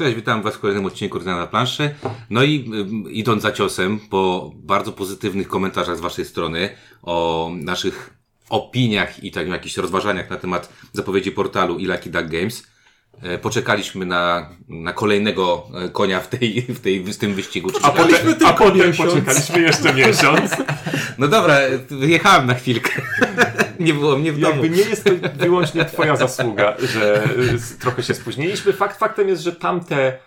Cześć, witam Was w kolejnym odcinku Rdzenia na planszy. No i y, idąc za ciosem, po bardzo pozytywnych komentarzach z Waszej strony o naszych opiniach i tak jakichś rozważaniach na temat zapowiedzi portalu i Lucky Duck Games, poczekaliśmy na, na kolejnego e, konia w, tej, w, tej, w tym wyścigu. A, potem, a potem poczekaliśmy jeszcze miesiąc. No dobra, wyjechałem na chwilkę. nie było mnie w domu. Jakby nie jest to wyłącznie twoja zasługa, że y, trochę się spóźniliśmy. Fakt faktem jest, że tamte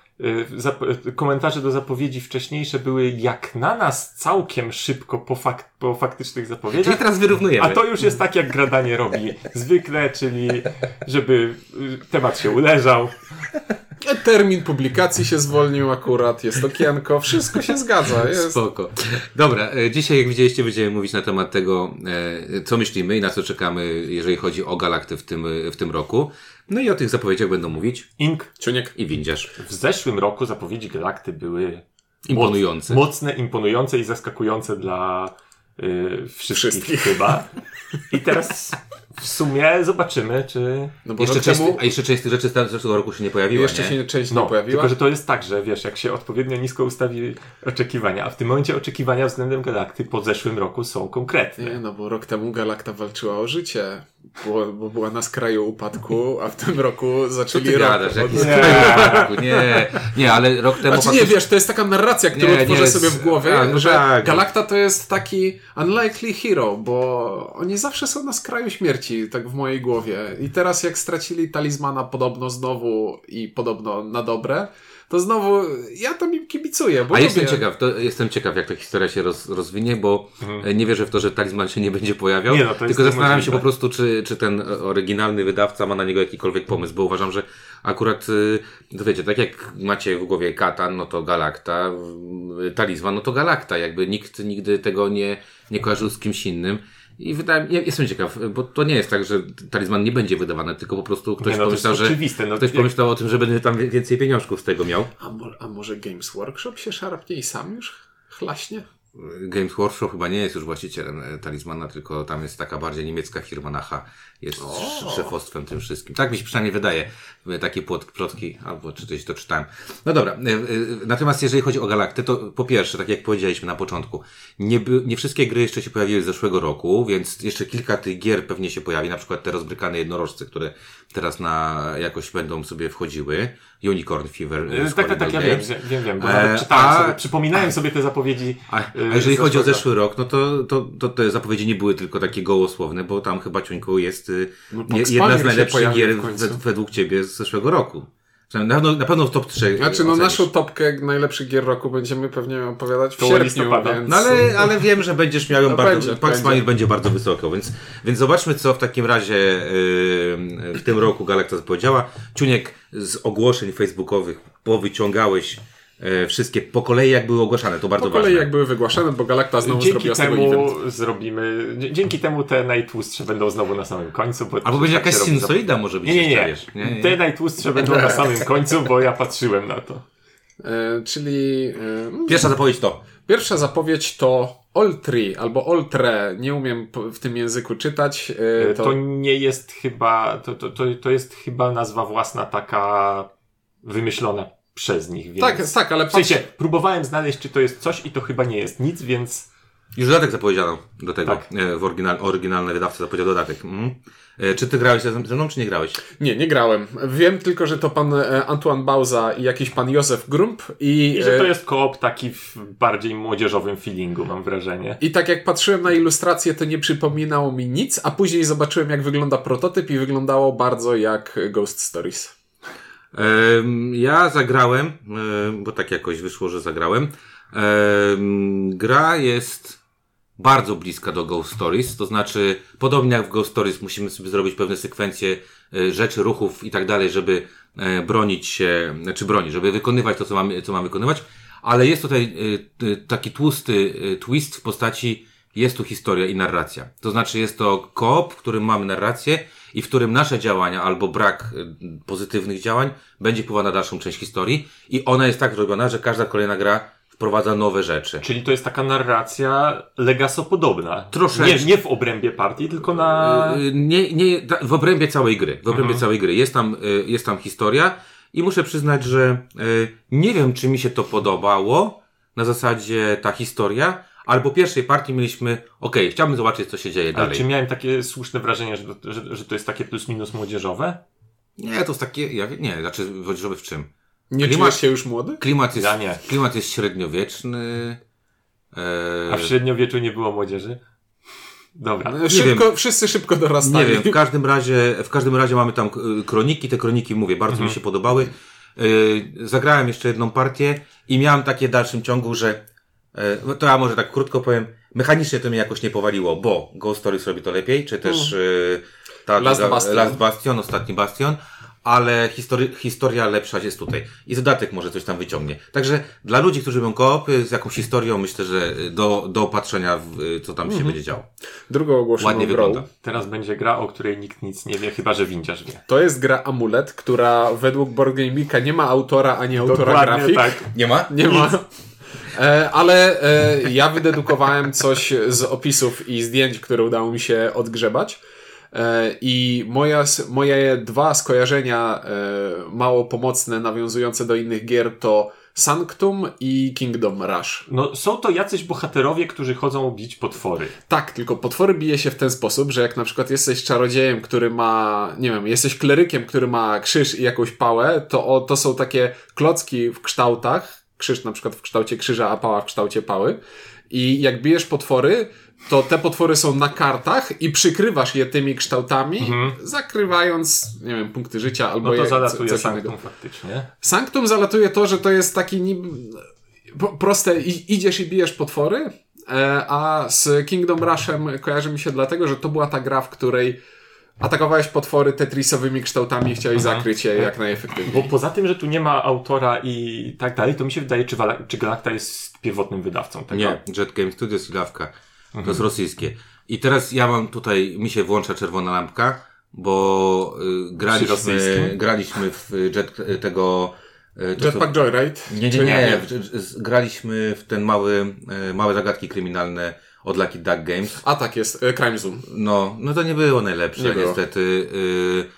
komentarze do zapowiedzi wcześniejsze były jak na nas całkiem szybko po, fak- po faktycznych Czyli zapowiedziach. teraz wyrównujemy. A to już jest tak, jak gradanie robi zwykle, czyli żeby y, temat się uleżał. Termin publikacji się zwolnił akurat, jest okienko, wszystko się zgadza. Jest. Spoko. Dobra, e, dzisiaj jak widzieliście będziemy mówić na temat tego, e, co myślimy i na co czekamy, jeżeli chodzi o Galakty w tym, w tym roku. No i o tych zapowiedziach będą mówić Ink. Ciuniek. i Windziarz. W zeszłym roku zapowiedzi Galakty były Imponujące. mocne, imponujące i zaskakujące dla y, wszystkich, Wszystkich. chyba. I teraz w sumie zobaczymy, czy... No bo Jeszcze rok część, temu a jeszcze część tych rzeczy z zeszłego roku się nie pojawiła, jeszcze nie? się część No, nie pojawiła. tylko że to jest tak, że wiesz, jak się odpowiednio nisko ustawi oczekiwania, a w tym momencie oczekiwania względem Galakty po zeszłym roku są konkretne. Nie, no bo rok temu Galakta walczyła o życie, bo, bo była na skraju upadku, a w tym roku Co zaczęli ty rok gadasz? Jaki od... nie. nie, nie, ale rok temu Znaczy nie, wiesz, to jest taka narracja, którą Nie, nie, tworzę sobie z- w głowie, a, no że tak. Galakta to jest taki unlikely hero, bo oni zawsze są na skraju śmierci, tak w mojej głowie. I teraz jak stracili talizmana podobno znowu i podobno na dobre, to znowu ja to mi kibicuję, bo A jestem ciekaw, to jestem ciekaw, jak ta historia się roz, rozwinie, bo e, nie wierzę w to, że talizman się nie będzie pojawiał. Nie, no tylko zastanawiam się po prostu, czy, czy ten oryginalny wydawca ma na niego jakikolwiek pomysł, bo uważam, że akurat, y, to wiecie, tak jak macie w głowie Katan, no to Galakta, y, talizman, no to Galakta, jakby nikt nigdy tego nie, nie kojarzył z kimś innym. I wydaje, ja jestem ciekaw, bo to nie jest tak, że talizman nie będzie wydawany, tylko po prostu ktoś Nie, no pomyślał, że no ktoś jak- pomyślał o tym, że będę tam więcej pieniążków z tego miał. A, mo- a może Games Workshop się szarpnie i sam już chlaśnie? Games Workshop chyba nie jest już właścicielem e, talizmana, tylko tam jest taka bardziej niemiecka firma Nacha, jest sz- szefostwem tym wszystkim. Tak mi się przynajmniej wydaje, e, takie plotki, albo czy coś to czytałem. No dobra, e, natomiast jeżeli chodzi o Galaktę, to po pierwsze, tak jak powiedzieliśmy na początku, nie, nie wszystkie gry jeszcze się pojawiły z zeszłego roku, więc jeszcze kilka tych gier pewnie się pojawi, na przykład te rozbrykane jednorożce, które teraz na jakoś będą sobie wchodziły. Unicorn Fever. e, Tak, tak, tak, Square ja wiem, wiem, wiem, bo E, czytałem a- sobie, przypominałem sobie te zapowiedzi. A, y, a jeżeli chodzi o zeszły rok, no to, to, to te zapowiedzi nie były tylko takie gołosłowne, bo tam chyba Ciuńku jest y, No, nie, jedna z najlepszych gier według Ciebie z zeszłego roku. Na pewno, na pewno w top 3. Znaczy, no naszą topkę najlepszych gier roku będziemy pewnie opowiadać w Koło sierpniu, więc... No ale, ale wiem, że będziesz miał ją No bardzo, będzie, Pax będzie. Będzie bardzo wysoko, więc, więc zobaczmy, co w takim razie yy, w tym roku Galacta zapowiedziała. Ciuniek z ogłoszeń facebookowych powyciągałeś wszystkie po kolei, jak były ogłaszane, to bardzo Po kolei ważne. jak były wygłaszane, bo Galakta znowu Dzięki zrobiła z tego temu event. zrobimy, dzięki temu te najtłustsze będą znowu na samym końcu. Bo Albo będzie tak się jakaś sinusoida może być Nie, nie, nie. wiesz. nie, nie. Te najtłustsze będą na samym końcu, bo ja patrzyłem na to. E, czyli e, Pierwsza zapowiedź to. pierwsza zapowiedź to Oltri albo Oltre, nie umiem w tym języku czytać. e, To, nie jest chyba, to, to, to, to jest chyba nazwa własna taka wymyślona przez nich, więc... Tak, tak, ale W sensie, patrz, próbowałem znaleźć, czy to jest coś i to chyba nie jest nic, więc... Już dodatek zapowiedziano do tego. Tak. E, W oryginal, oryginalny wydawca zapowiedział dodatek. E, Czy ty grałeś ze mną, czy nie grałeś? nie, nie grałem. Wiem tylko, że to pan e, Antoine Bauza i jakiś pan Józef Grump i, I że to jest koop taki w bardziej młodzieżowym feelingu, mam wrażenie. i tak jak patrzyłem na ilustrację, to nie przypominało mi nic, a później zobaczyłem, jak wygląda prototyp i wyglądało bardzo jak Ghost Stories. Ja zagrałem, em, bo tak jakoś wyszło, że zagrałem. Em, Gra jest bardzo bliska do Ghost Stories, to znaczy, podobnie jak w Ghost Stories, musimy sobie zrobić pewne sekwencje e, rzeczy, ruchów i tak dalej, żeby e, bronić się, czy bronić, żeby wykonywać to, co mamy, co mamy wykonywać, ale jest tutaj e, taki tłusty twist w postaci, jest tu historia i narracja. To znaczy, jest to koop, w którym mamy narrację i w którym nasze działania albo brak e, pozytywnych działań będzie wpływał na dalszą część historii i ona jest tak zrobiona, że każda kolejna gra wprowadza nowe rzeczy. Czyli to jest taka narracja Legaso-podobna. Troszeczkę. Nie, nie w obrębie partii, tylko na... Y, Nie, nie, ta- w obrębie całej gry. W obrębie całej gry. Jest tam, y, jest tam historia i muszę przyznać, że y, nie wiem, czy mi się to podobało na zasadzie ta historia, ale po pierwszej partii mieliśmy, okej, chciałbym zobaczyć, co się dzieje Ale dalej. czy miałem takie słuszne wrażenie, że, to- że, że to jest takie plus minus młodzieżowe? Nie, to jest takie, ja, nie, znaczy, młodzieżowy w czym? Nie Klimat- czujesz się już młody? Klimat jest, Ja nie. klimat jest średniowieczny. A E, w średniowieczu nie było młodzieży? Dobra. No, Szybko, wszyscy szybko nie dorastali. wiem, w każdym razie, w każdym razie mamy tam kroniki, te kroniki mówię, bardzo Mhm. mi się podobały. Y, zagrałem jeszcze jedną partię i miałem takie w dalszym ciągu, że to ja może tak krótko powiem, mechanicznie to mnie jakoś nie powaliło, bo Ghost Stories robi to lepiej, czy też y, ta Last Bastion. Last Bastion, ostatni Bastion, ale histori- historia lepsza jest tutaj. I dodatek może coś tam wyciągnie. Także dla ludzi, którzy lubią koop z jakąś historią, myślę, że do, do opatrzenia, w, y, co tam się będzie działo. Drugą ogłoszoną Ładnie grą. wygląda. Teraz będzie gra, o której nikt nic nie wie, chyba że windziarz wie. To jest gra Amulet, która według Geeka nie ma autora ani autora grafik. tak. Nie ma? Nie ma. E, ale e, ja wydedukowałem coś z opisów i zdjęć, które udało mi się odgrzebać. E, I moja, moje dwa skojarzenia mało pomocne, nawiązujące do innych gier to Sanctum i Kingdom Rush. No, są to jacyś bohaterowie, którzy chodzą bić potwory. Tak, tylko potwory bije się w ten sposób, że jak na przykład jesteś czarodziejem, który ma, nie wiem, jesteś klerykiem, który ma krzyż i jakąś pałę, to o, to są takie klocki w kształtach, krzyż na przykład w kształcie krzyża, a pała w kształcie pały. I jak bijesz potwory, to te potwory są na kartach i przykrywasz je tymi kształtami, zakrywając, nie wiem, punkty życia albo No to je- zalatuje coś Sanctum innego. faktycznie. Sanctum zalatuje to, że to jest taki niby proste, idziesz i bijesz potwory, e, a z Kingdom Rushem kojarzy mi się dlatego, że to była ta gra, w której atakowałeś potwory tetrisowymi kształtami i chciałeś zakryć je jak najefektywniej. Bo poza tym, że tu nie ma autora i tak dalej, to mi się wydaje, czy, Wala- czy Galacta jest pierwotnym wydawcą tego. Nie, Jet Game Studios i Lawka. To Mhm. jest rosyjskie. I teraz ja mam tutaj, mi się włącza czerwona lampka, bo y, graliśmy, graliśmy w jet y, tego... y, to, Jetpack Joyride? nie, nie, nie, w- z- graliśmy w ten mały, y, małe zagadki kryminalne od Lucky Duck Games. A tak jest, e, Crime Zoom. No, no to nie było najlepsze, Nie było. niestety. Y,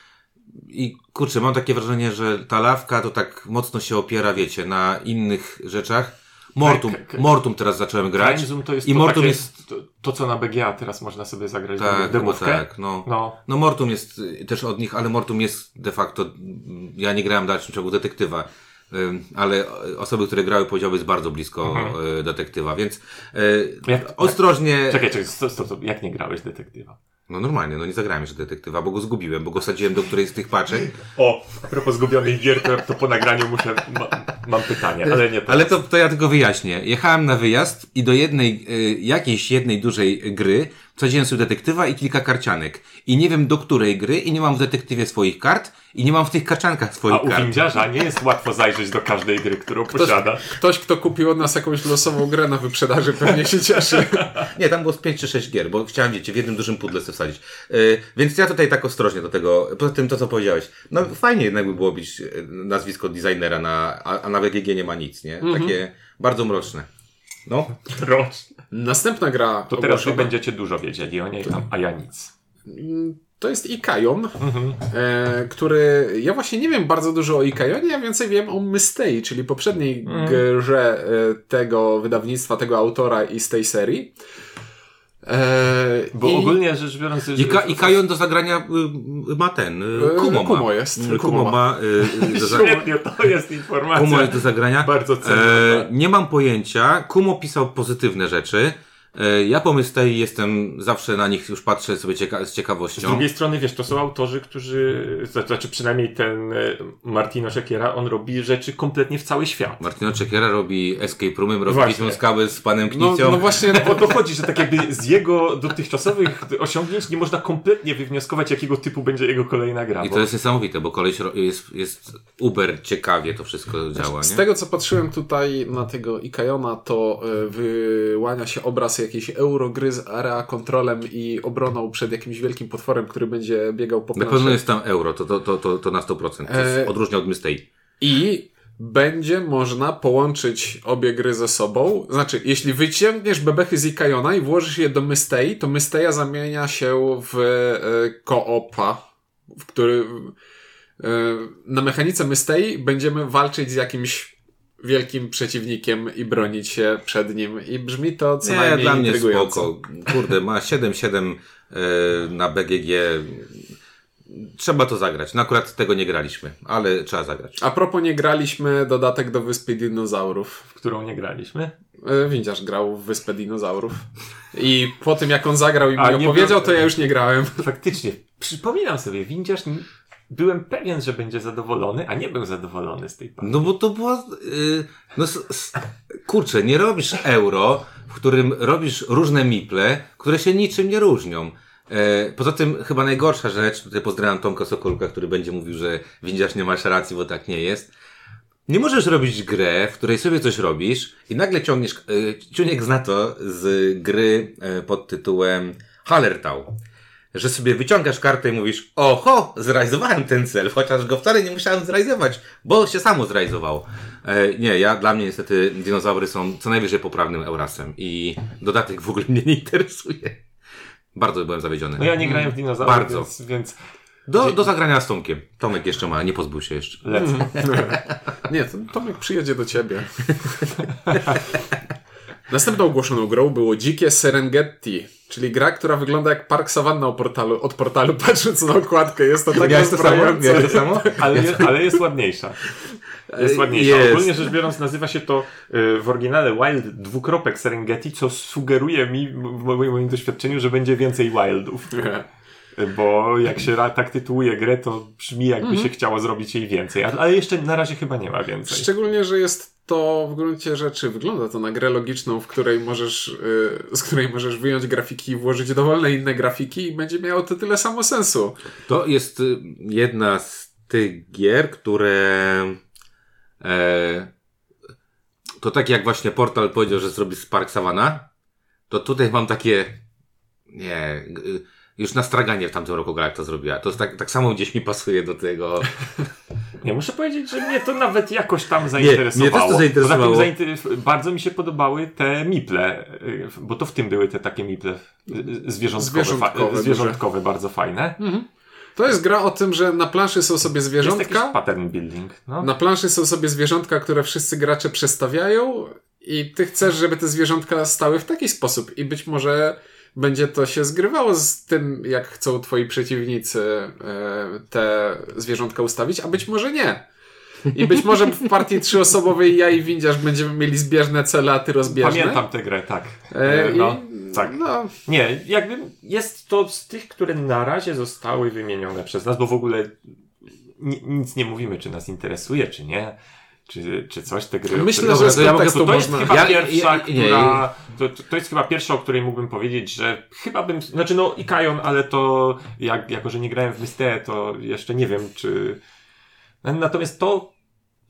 I kurczę, mam takie wrażenie, że ta lawka to tak mocno się opiera, wiecie, na innych rzeczach. Mortum, Tak. Mortum teraz zacząłem grać. Crime Zoom to jest I to, Mortum takie, jest to, to, co na BGA teraz można sobie zagrać Tak, demówkę. tak, no. No. No Mortum jest y, też od nich, ale Mortum jest de facto, mm, ja nie grałem w dalszym ciągu detektywa, ale osoby, które grały powiedziały, jest bardzo blisko y, detektywa, więc y, Jak- ostrożnie, Czekaj, czekaj, stop, stop, stop. Jak nie grałeś detektywa? no normalnie, no nie zagrałem jeszcze detektywa, bo go zgubiłem, bo go sadziłem do którejś z tych paczek, O, a propos zgubionych gier, to, to po nagraniu muszę, ma, mam pytanie, ale nie to. ale to, to ja tylko wyjaśnię. Jechałem na wyjazd i do jednej, y, jakiejś jednej dużej gry wsadziłem sobie detektywa i kilka karcianek. I nie wiem do której gry i nie mam w detektywie swoich kart i nie mam w tych karciankach swoich A u kart. windziarza nie jest łatwo zajrzeć do każdej gry, którą posiada. Ktoś, kto kupił od nas jakąś losową grę na wyprzedaży, pewnie się cieszy. Nie, tam było z 5 czy 6 gier, bo chciałem, wiecie, w jednym dużym pudle sobie wsadzić. Yy, więc ja tutaj tak ostrożnie do tego, poza tym to, co powiedziałeś. No fajnie jednak by było bić e, nazwisko designera na, a, a na BGG nie ma nic, nie? Takie bardzo mroczne. No, Rocznie. Następna gra To teraz wy będziecie dużo wiedzieli o niej, a, a ja nic. To jest Ikajon, Mhm. e, który. Ja właśnie nie wiem bardzo dużo o Ikajonie, ja więcej wiem o Mystei, czyli poprzedniej Mhm. grze e, tego wydawnictwa, tego autora i z tej serii. E, Bo i- ogólnie rzecz biorąc... I, ka, i Kajon do zagrania y, ma ten, y, E, Kumo ma. Kumo jest, Y, Kumo Kumo ma. y, y, do za- Świetnie, to jest informacja. Kumo jest do zagrania. Bardzo cenna. E, nie mam pojęcia. Kumo pisał pozytywne rzeczy. E, ja po Mystei jestem, zawsze na nich już patrzę sobie cieka z Z ciekawością. drugiej strony, wiesz, to są autorzy, którzy, to znaczy przynajmniej ten e, Martino Szekiera, on robi rzeczy kompletnie w cały świat. Martino Czekiera robi Escape Roomem, robi. Wismą Skałę z panem No, Knicją. no właśnie, O to chodzi, że tak jakby z jego dotychczasowych osiągnięć nie można kompletnie wywnioskować, jakiego typu będzie jego kolejna gra. I to jest niesamowite, bo koleś ro- jest, jest uber ciekawie to wszystko działa, Z nie? tego, co patrzyłem tutaj na tego Ikajona, to e, wyłania się obraz jakiejś eurogry z area kontrolem i obroną przed jakimś wielkim potworem, który będzie biegał po Na pewno jest tam euro, to, to, to, to, to na 100%. To jest E, odróżnia od Mystei. I będzie można połączyć obie gry ze sobą. Znaczy, jeśli wyciągniesz bebechy z Ikajona i włożysz je do Mystei, to Mysteja zamienia się w e, koopa, w który e, na mechanice Mystei będziemy walczyć z jakimś wielkim przeciwnikiem i bronić się przed nim. I brzmi to co Nie, najmniej dla mnie spoko. Kurde, ma 7-7 e, na BGG. Trzeba to zagrać. No akurat tego nie graliśmy, ale trzeba zagrać. A propos nie graliśmy dodatek do Wyspy Dinozaurów. w którą nie graliśmy. E, Windziarz grał w Wyspę Dinozaurów. I po tym jak on zagrał i mi A, nie opowiedział, to ja już nie grałem. Faktycznie, przypominam sobie, windziarz, byłem pewien, że będzie zadowolony, a nie był zadowolony z tej partii. No bo to było. y, no kurczę, nie robisz euro, w którym robisz różne miple, które się niczym nie różnią. E, poza tym chyba najgorsza rzecz, tutaj pozdrawiam Tomka Sokolka, który będzie mówił, że windziarz nie masz racji, bo tak nie jest. Nie możesz robić grę, w której sobie coś robisz i nagle ciągniesz, e, Ciuniek zna to z gry e, pod tytułem Hallertau. Że sobie wyciągasz kartę i mówisz, oho, zrealizowałem ten cel, chociaż go wcale nie musiałem zrealizować, bo się samo zrealizowało. E, nie, ja, dla mnie niestety dinozaury są co najwyżej poprawnym Eurasem i dodatek w ogóle mnie nie interesuje. Bardzo byłem zawiedziony. No ja nie grałem w dinozaury, Bardzo. Więc, więc Do, do zagrania z Tomkiem. Tomek jeszcze ma, nie pozbył się jeszcze. lecę. Nie, to Tomek przyjedzie do ciebie. Następną ogłoszoną grą było Dzikie Serengeti, czyli gra, która wygląda jak Park Savanna od portalu, od portalu patrząc na okładkę. Jest to tak Miałeś to samo? Miałeś to samo? Ale, jest, ale jest ładniejsza. Jest ładniejsza. Jest. Ogólnie rzecz biorąc nazywa się to y, w oryginale Wild dwukropek Serengeti, co sugeruje mi w moim, moim doświadczeniu, że będzie więcej Wildów. Bo jak się tak tytułuje grę, to brzmi jakby się chciało zrobić jej więcej. Ale jeszcze na razie chyba nie ma więcej. Szczególnie, że jest to w gruncie rzeczy, wygląda to na grę logiczną, w której możesz, y, z której możesz wyjąć grafiki i włożyć dowolne inne grafiki i będzie miało to tyle samo sensu. To jest y, jedna z tych gier, które. E, to tak jak właśnie portal powiedział, że zrobi Spark Savana, to tutaj mam takie. Nie. y, Już na straganie w tamtym roku gra jak to zrobiła. To jest tak, tak samo gdzieś mi pasuje do tego. Nie, muszę powiedzieć, że mnie to nawet jakoś tam zainteresowało. mnie też to zainteresowało. Zainter- bardzo mi się podobały te miple, y, bo to w tym były te takie miple y, zwierzątkowe, Zwierzątkowe, fa- zwierzątkowe bardzo fajne. To jest gra o tym, że na planszy są sobie Jest zwierzątka, pattern building. No. na planszy są sobie zwierzątka, które wszyscy gracze przestawiają i ty chcesz, żeby te zwierzątka stały w taki sposób i być może będzie to się zgrywało z tym, jak chcą twoi przeciwnicy e, te zwierzątka ustawić, a być może nie. I być może w partii trzyosobowej ja i windziarz będziemy mieli zbieżne cele, a ty rozbieżne. Pamiętam tę grę, tak. E, no, i, tak. No, Nie, jakby jest to z tych, które na razie zostały wymienione przez nas, bo w ogóle ni- nic nie mówimy, czy nas interesuje, czy nie. Czy, czy coś te gry. Myślę, których- że Dobra, to ja mogę- kontekstu to jest można... chyba Ja- pierwsza, ja- nie, która. To, to- to jest chyba pierwsza, o której mógłbym powiedzieć, że chyba bym. Znaczy, no, i Kajon, ale to. Jak, jako, że nie grałem w Mystę, to jeszcze nie wiem, czy. Natomiast to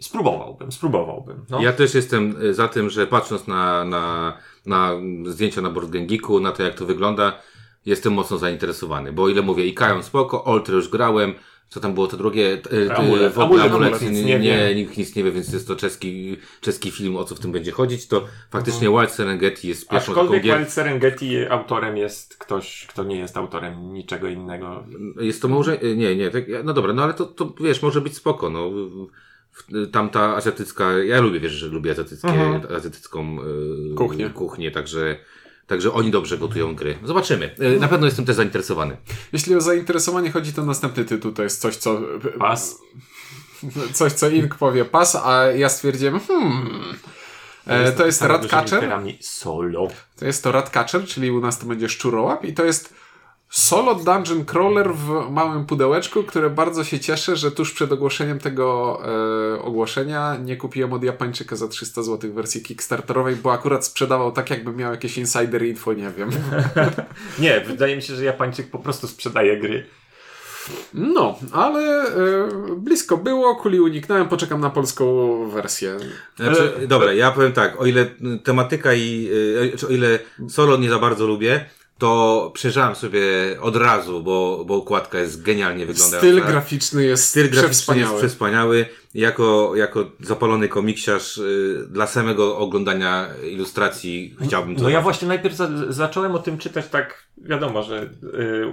spróbowałbym, spróbowałbym. No. Ja też jestem y, za tym, że patrząc na, na, na zdjęcia na Board Game Geeku, na to jak to wygląda, jestem mocno zainteresowany. Bo o ile mówię, Ikajon spoko, Oltre już grałem, co tam było to drugie? Y, Amulet. w ogóle Amulet, amulet, nic nie, nie nikt nic nie wie, więc jest to czeski, czeski film, o co w tym będzie chodzić, to faktycznie Wild Serengeti jest pierwszą taką Aczkolwiek gier. Wild Serengeti autorem jest ktoś, kto nie jest autorem niczego innego. Jest to może, nie, nie, tak, no dobra, no ale to, to wiesz, może być spoko, no. Tamta azjatycka, ja lubię, wiesz, że lubię azjatyckie, Mhm. azjatycką y, Kuchnię. kuchnię, także, także oni dobrze gotują gry. Zobaczymy. Y, Na pewno jestem też zainteresowany. Jeśli o zainteresowanie chodzi, to następny tytuł to jest coś, co... Pas. Coś, co Ink powie pas, a ja stwierdziłem, hmm... E, to jest dużymi Ratcatcher. Solo. To jest to Ratcatcher, czyli u nas to będzie szczurołap i to jest solo dungeon crawler w małym pudełeczku, które bardzo się cieszę, że tuż przed ogłoszeniem tego e, ogłoszenia nie kupiłem od Japończyka za 300 zł wersji kickstarterowej, bo akurat sprzedawał tak, jakby miał jakieś insider info, nie wiem. Nie, wydaje mi się, że Japańczyk po prostu sprzedaje gry. No, ale e, blisko było, kuli uniknąłem, poczekam na polską wersję. Znaczy, Ale- dobra, ja powiem tak, o ile tematyka i, y, czy o ile solo nie za bardzo lubię, to przejrzałem sobie od razu, bo, bo okładka jest genialnie wyglądająca. Styl graficzny jest Styl graficzny jest przewspaniały. Jako, jako zapalony komiksiarz y, dla samego oglądania ilustracji chciałbym to No ja właśnie najpierw za, zacząłem o tym czytać tak, wiadomo, że y,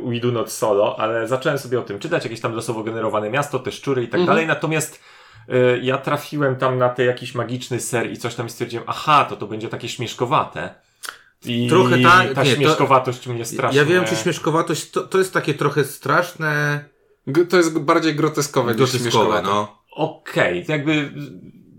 we do not solo, ale zacząłem sobie o tym czytać, jakieś tam losowo generowane miasto, te szczury i tak dalej, natomiast y, ja trafiłem tam na ten jakiś magiczny ser i coś tam i stwierdziłem, aha, to to będzie takie śmieszkowate. I Trochę tak, ta nie, to- śmieszkowatość mnie strasznie... Ja wiem, czy śmieszkowatość to, to jest takie trochę straszne, G- To jest bardziej groteskowe niż groteskowe, śmieszkowe. no. Okej, to jakby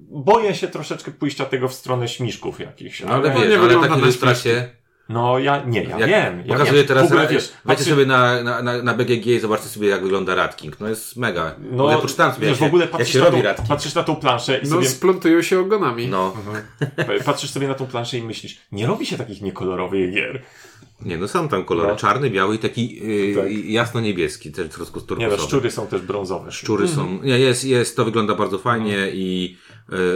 boję się troszeczkę pójścia tego w stronę śmiszków jakichś. No, ale no, wiesz, nie ale wygląda takie na ilustracje. No ja nie, ja Jak wiem. Ja pokazuję wiem. teraz, w ogóle, wiesz, wejdźcie patrzy- sobie na, na, na, BGG i zobaczcie sobie, jak wygląda Ratking. No jest mega. No, ja poczytałem sobie, wiesz, jak, w ogóle się, jak patrzysz, się na robi tą, patrzysz na tą planszę i No, sobie splątują się ogonami. No, patrzysz sobie na tą planszę i myślisz, nie robi się takich niekolorowych gier. nie, no są tam kolory. No. Czarny, biały i taki yy, Tak. jasno-niebieski, też troszkę Nie no, turkusowy. szczury są też brązowe. Szczury są. Nie, jest, jest, to wygląda bardzo fajnie i y,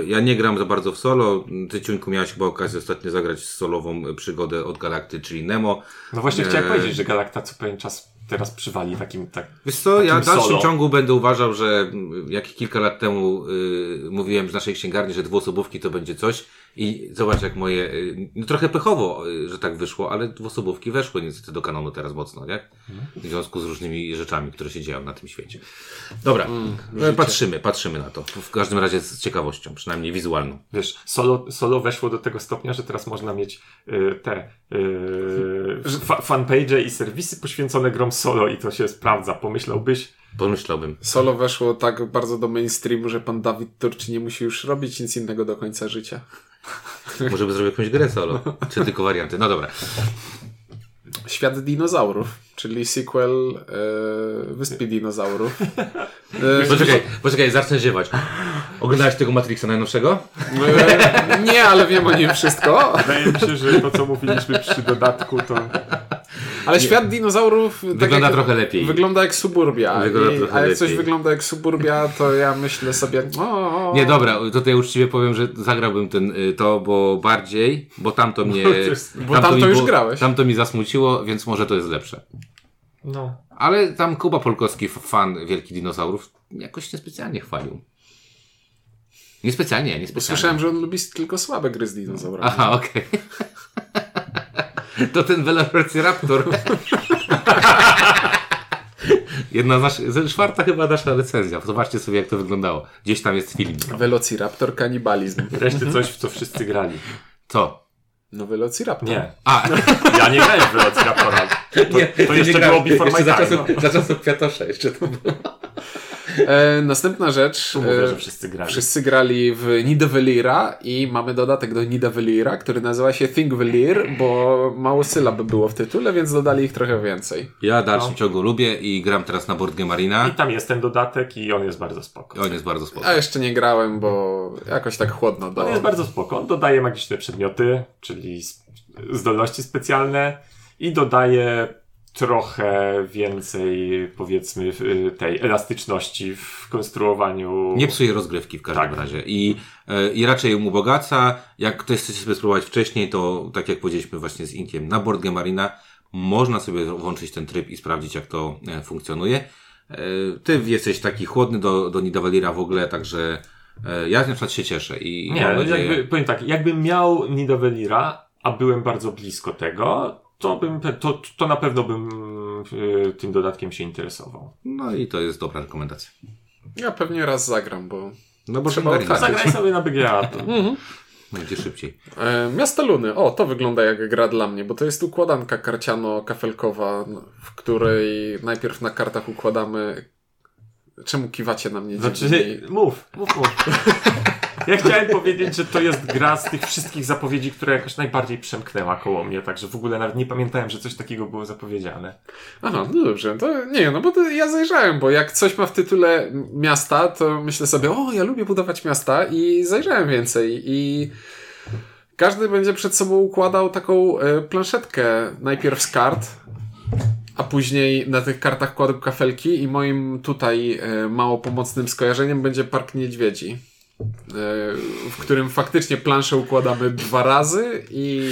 ja nie gram za bardzo w solo. Ty, Ciuńku, miałeś chyba okazję ostatnio zagrać solową przygodę od Galakty, czyli Nemo. No właśnie chciałem Eee. powiedzieć, że Galakta co pewien czas teraz przywali takim tak. Wiesz co, ja w dalszym solo. ciągu będę uważał, że jak kilka lat temu y, mówiłem z naszej księgarni, że dwuosobówki to będzie coś i zobacz jak moje, y, no trochę pechowo, y, że tak wyszło, ale dwuosobówki weszły niestety do kanonu teraz mocno, nie? W związku z różnymi rzeczami, które się dzieją na tym świecie. Dobra, no, patrzymy, patrzymy na to. W każdym razie z ciekawością, przynajmniej wizualną. Wiesz, solo, solo weszło do tego stopnia, że teraz można mieć y, te y, fa fanpage i serwisy poświęcone grom solo i to się sprawdza. Pomyślałbyś, Pomyślałbym. Solo weszło tak bardzo do mainstreamu, że pan Dawid Turczy nie musi już robić nic innego do końca życia. Może by zrobił jakąś grę solo, czy tylko warianty. No dobra. Świat dinozaurów, czyli sequel e, Wyspy Dinozaurów. E, Poczekaj, poczekaj, zacznę ziewać. Oglądałeś tego Matrixa najnowszego? e, nie, ale wiem o nim wszystko. wydaje mi się, że to co mówiliśmy przy dodatku to... Ale świat dinozaurów tak Wygląda jak, trochę lepiej. Wygląda jak suburbia. Wygląda I, trochę a jak coś lepiej. wygląda jak suburbia, to ja myślę sobie. O, Nie, dobra, tutaj uczciwie powiem, że zagrałbym ten, y, to, bo bardziej, bo tamto mnie... to jest- bo tamto mi już grałeś. Tamto mi zasmuciło, więc może to jest lepsze. No. Ale tam Kuba Polkowski, fan Wielkich Dinozaurów, jakoś niespecjalnie chwalił. Niespecjalnie, niespecjalnie. Słyszałem, że on lubi tylko słabe gry z dinozaurami. Aha, okej. to ten Velociraptor. Jedna z naszych, czwarta chyba nasza recenzja. Zobaczcie sobie, jak to wyglądało. Gdzieś tam jest film. Velociraptor kanibalizm. Wreszcie coś, w co wszyscy grali. Co? No Velociraptor. Nie. A, Ja nie grałem w Velociraptora. To, to jeszcze było Before My za Time. czasów, za czasów Kwiatosza jeszcze to było. E, następna rzecz. Tu mówię, e, że wszyscy grali. Wszyscy grali w Nidavelira i mamy dodatek do Nidavelira, który nazywa się Thingvellir, bo mało sylab było w tytule, więc dodali ich trochę więcej. Ja w dalszym No. ciągu lubię i gram teraz na Board Game Arena. I tam jest ten dodatek i on jest bardzo spoko. On jest bardzo spoko. A jeszcze nie grałem, bo jakoś tak chłodno do... On jest bardzo spoko. On dodaje magiczne przedmioty, czyli zdolności specjalne i dodaje trochę więcej, powiedzmy, tej elastyczności w konstruowaniu. Nie psuje rozgrywki w każdym Tak. razie. I, e, I raczej ją ubogaca. Jak ktoś chce sobie spróbować wcześniej, to tak jak powiedzieliśmy właśnie z Inkiem na Board Game Arena, można sobie włączyć ten tryb i sprawdzić, jak to e, funkcjonuje. E, Ty jesteś taki chłodny do, do Nidavelira w ogóle, także ja na przykład się cieszę i Nie, nadzieję... jakby, powiem tak, jakbym miał Nidavelira, a byłem bardzo blisko tego, to, bym, to, to na pewno bym y, tym dodatkiem się interesował. No i to jest dobra rekomendacja. Ja pewnie raz zagram, bo... No bo Trzeba odhaczyć. Zagraj sobie na BGA. To... będzie szybciej. E, Miasto Luny. O, to wygląda jak gra dla mnie, bo to jest układanka karciano-kafelkowa, no, w której najpierw na kartach układamy... Czemu kiwacie na mnie Znaczy, dziwnie? mów, mów, mów. Ja chciałem powiedzieć, że to jest gra z tych wszystkich zapowiedzi, która jakoś najbardziej przemknęła koło mnie, także w ogóle nawet nie pamiętałem, że coś takiego było zapowiedziane. Aha, no dobrze, to nie, no bo to ja zajrzałem, bo jak coś ma w tytule miasta, to myślę sobie, o, ja lubię budować miasta i zajrzałem więcej i każdy będzie przed sobą układał taką e, planszetkę, najpierw z kart, a później na tych kartach kładł kafelki i moim tutaj e, mało pomocnym skojarzeniem będzie Park Niedźwiedzi. W którym faktycznie planszę układamy dwa razy i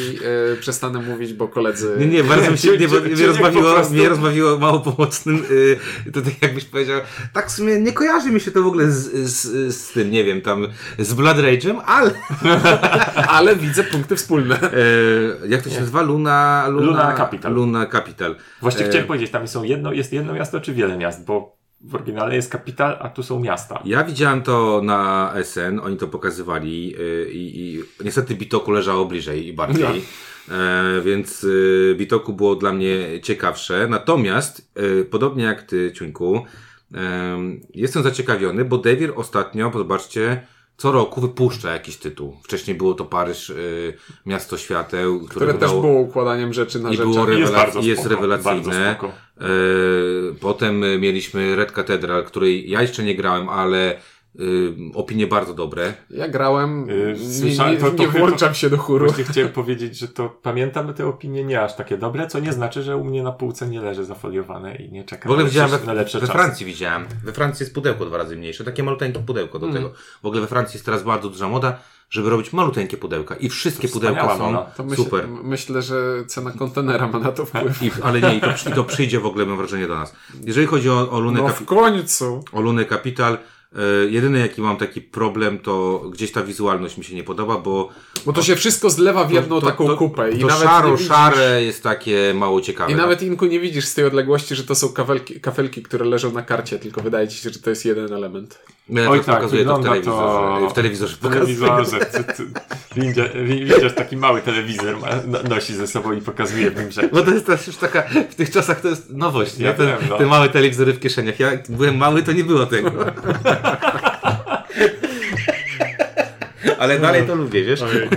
e, przestanę mówić, bo koledzy... Nie, nie, bardzo mi się nie, bo, mnie, rozbawiło, prostu- mnie rozbawiło mało pomocnym, y, to tak jakbyś powiedział, tak w sumie nie kojarzy mi się to w ogóle z, z, z tym, nie wiem, tam, z Blood Rage'em, ale Ale widzę punkty wspólne. e, jak to się nazywa? Luna, Luna, Luna Capital. Luna Capital. Właściwie E, chciałem powiedzieć, tam są jedno, jest jedno miasto czy wiele miast, bo w oryginale jest kapital, a tu są miasta. Ja widziałem to na SN, oni to pokazywali y, i, i niestety Bitoku leżało bliżej i bardziej. E, więc y, Bitoku było dla mnie ciekawsze. Natomiast, y, podobnie jak ty, Ciuńku, em, jestem zaciekawiony, bo Devir ostatnio, zobaczcie, co roku wypuszcza jakiś tytuł. Wcześniej było to Paryż, y, Miasto Świateł, które, Które też wydało- było układaniem rzeczy na I rzeczy. było Jest rewela- bardzo jest spoko, rewelacyjne. bardzo. E, potem y, mieliśmy Red Cathedral, której ja jeszcze nie grałem, ale y, opinie bardzo dobre. Ja grałem, Yy, nie, słyszałem- nie, to- to nie włączam się do chóru. Właśnie chciałem powiedzieć, że to pamiętam te opinie nie aż takie dobre, co nie znaczy, że u mnie na półce nie leży zafoliowane i nie czeka W ogóle na widziałem we, na lepsze we czasy. Francji widziałem. We Francji jest pudełko dwa razy mniejsze, takie maluteńkie pudełko do tego. W ogóle we Francji jest teraz bardzo duża moda, żeby robić maluteńkie pudełka i wszystkie pudełka są myśl, super. Myślę, że cena kontenera ma na to wpływ. I, ale nie, i to, i to przyjdzie w ogóle, mam wrażenie, do nas. Jeżeli chodzi o, o Lunę No w końcu. o Lunę Capital, jedyny jaki mam taki problem, to gdzieś ta wizualność mi się nie podoba, bo Bo to się wszystko zlewa w jedną to, taką to, kupę. I to nawet szaro, widzisz, szare jest takie mało ciekawe. I nawet Inku nie widzisz z tej odległości, że to są kafelki, kafelki, które leżą na karcie, tylko wydaje ci się, że to jest jeden element. Ja Oj tak, tak, pokazuję to w telewizorze. to- W telewizorze. Telewizorze. Widzisz, taki mały telewizor ma, no, nosi ze sobą i pokazuje w nim rzeczy. Bo to jest też już taka, w tych czasach to jest nowość, nie? Ja Te, wiem, no. te małe telewizory w kieszeniach. Ja byłem mały, to nie było tego. Ale dalej to lubię, wiesz? Ojejku.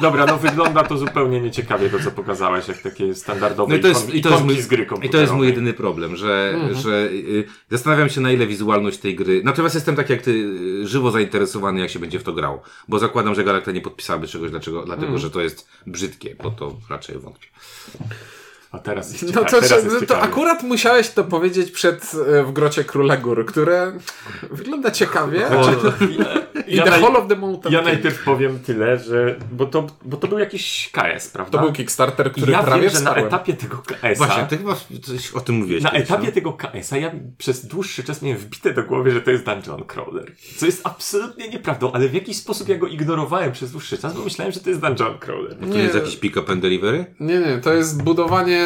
Dobra, no wygląda to zupełnie nieciekawie to, co pokazałeś, jak takie standardowe No i to jest, ikon- i to jest, mój, z gry i to jest mój jedyny problem, że, że y, zastanawiam się na ile wizualność tej gry. Natomiast jestem tak jak ty, y, żywo zainteresowany, jak się będzie w to grał. Bo zakładam, że Galacta nie podpisałaby czegoś, dlaczego, dlatego że to jest brzydkie, bo to raczej wątpię. A teraz jest No to, teraz jest no to akurat musiałeś to powiedzieć przed e, w grocie Króla Gór, które wygląda ciekawie. O, I Ja The naj- Hall of the Mountain Ja King. najpierw powiem tyle, że. Bo to, bo to był jakiś KS, prawda? To był Kickstarter, I który ja prawie wiem, że na etapie tego KS-a. Właśnie, ty chyba coś o tym mówiłeś. Na etapie no? tego KS-a ja przez dłuższy czas miałem wbite do głowy, że to jest dungeon crawler. Co jest absolutnie nieprawdą, ale w jakiś sposób ja go ignorowałem przez dłuższy czas, bo myślałem, że to jest dungeon crawler. To nie jest jakiś pick-up and delivery? Nie, nie, to jest budowanie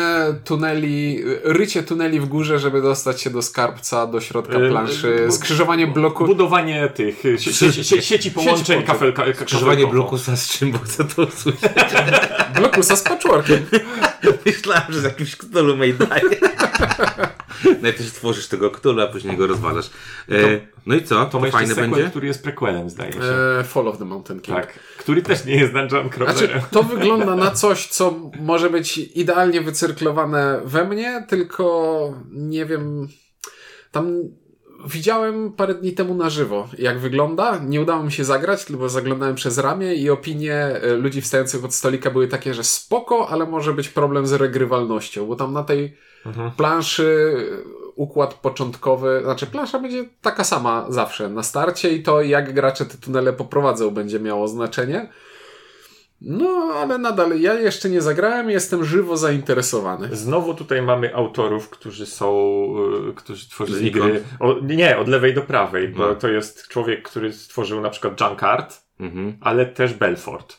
tuneli, rycie tuneli w górze, żeby dostać się do skarbca, do środka Yy, planszy, skrzyżowanie bloku. Budowanie tych y, sie, sie, sie, sieci połączeń połączeń. kafelka, Skrzyżowanie kafelkowo. blokusa z czym, bo chcę to usłyszeć. Blokusa z patchworkiem. Myślałem, że z jakimś Cthulhu Maydaje. Najpierw stworzysz tego Cthulhu, a później go rozwalasz. E, no i co? To To fajne sequel, będzie? który jest prequelem, zdaje się. E, Fall of the Mountain King. Tak. Który też nie jest dungeon crawlerem. Znaczy, to wygląda na coś, co może być idealnie wycyrklowane we mnie, tylko nie wiem. Tam widziałem parę dni temu na żywo, jak wygląda. Nie udało mi się zagrać, tylko zaglądałem przez ramię i opinie e, ludzi wstających od stolika były takie, że spoko, ale może być problem z regrywalnością, bo tam na tej Mhm. planszy e, układ początkowy, znaczy plansza będzie taka sama zawsze na starcie i to jak gracze te tunele poprowadzą będzie miało znaczenie. No, ale nadal ja jeszcze nie zagrałem, jestem żywo zainteresowany. Znowu tutaj mamy autorów, którzy są, y, którzy tworzyli gry. O, nie, od lewej do prawej, bo No. to jest człowiek, który stworzył na przykład Junkard, Mhm. ale też Belfort.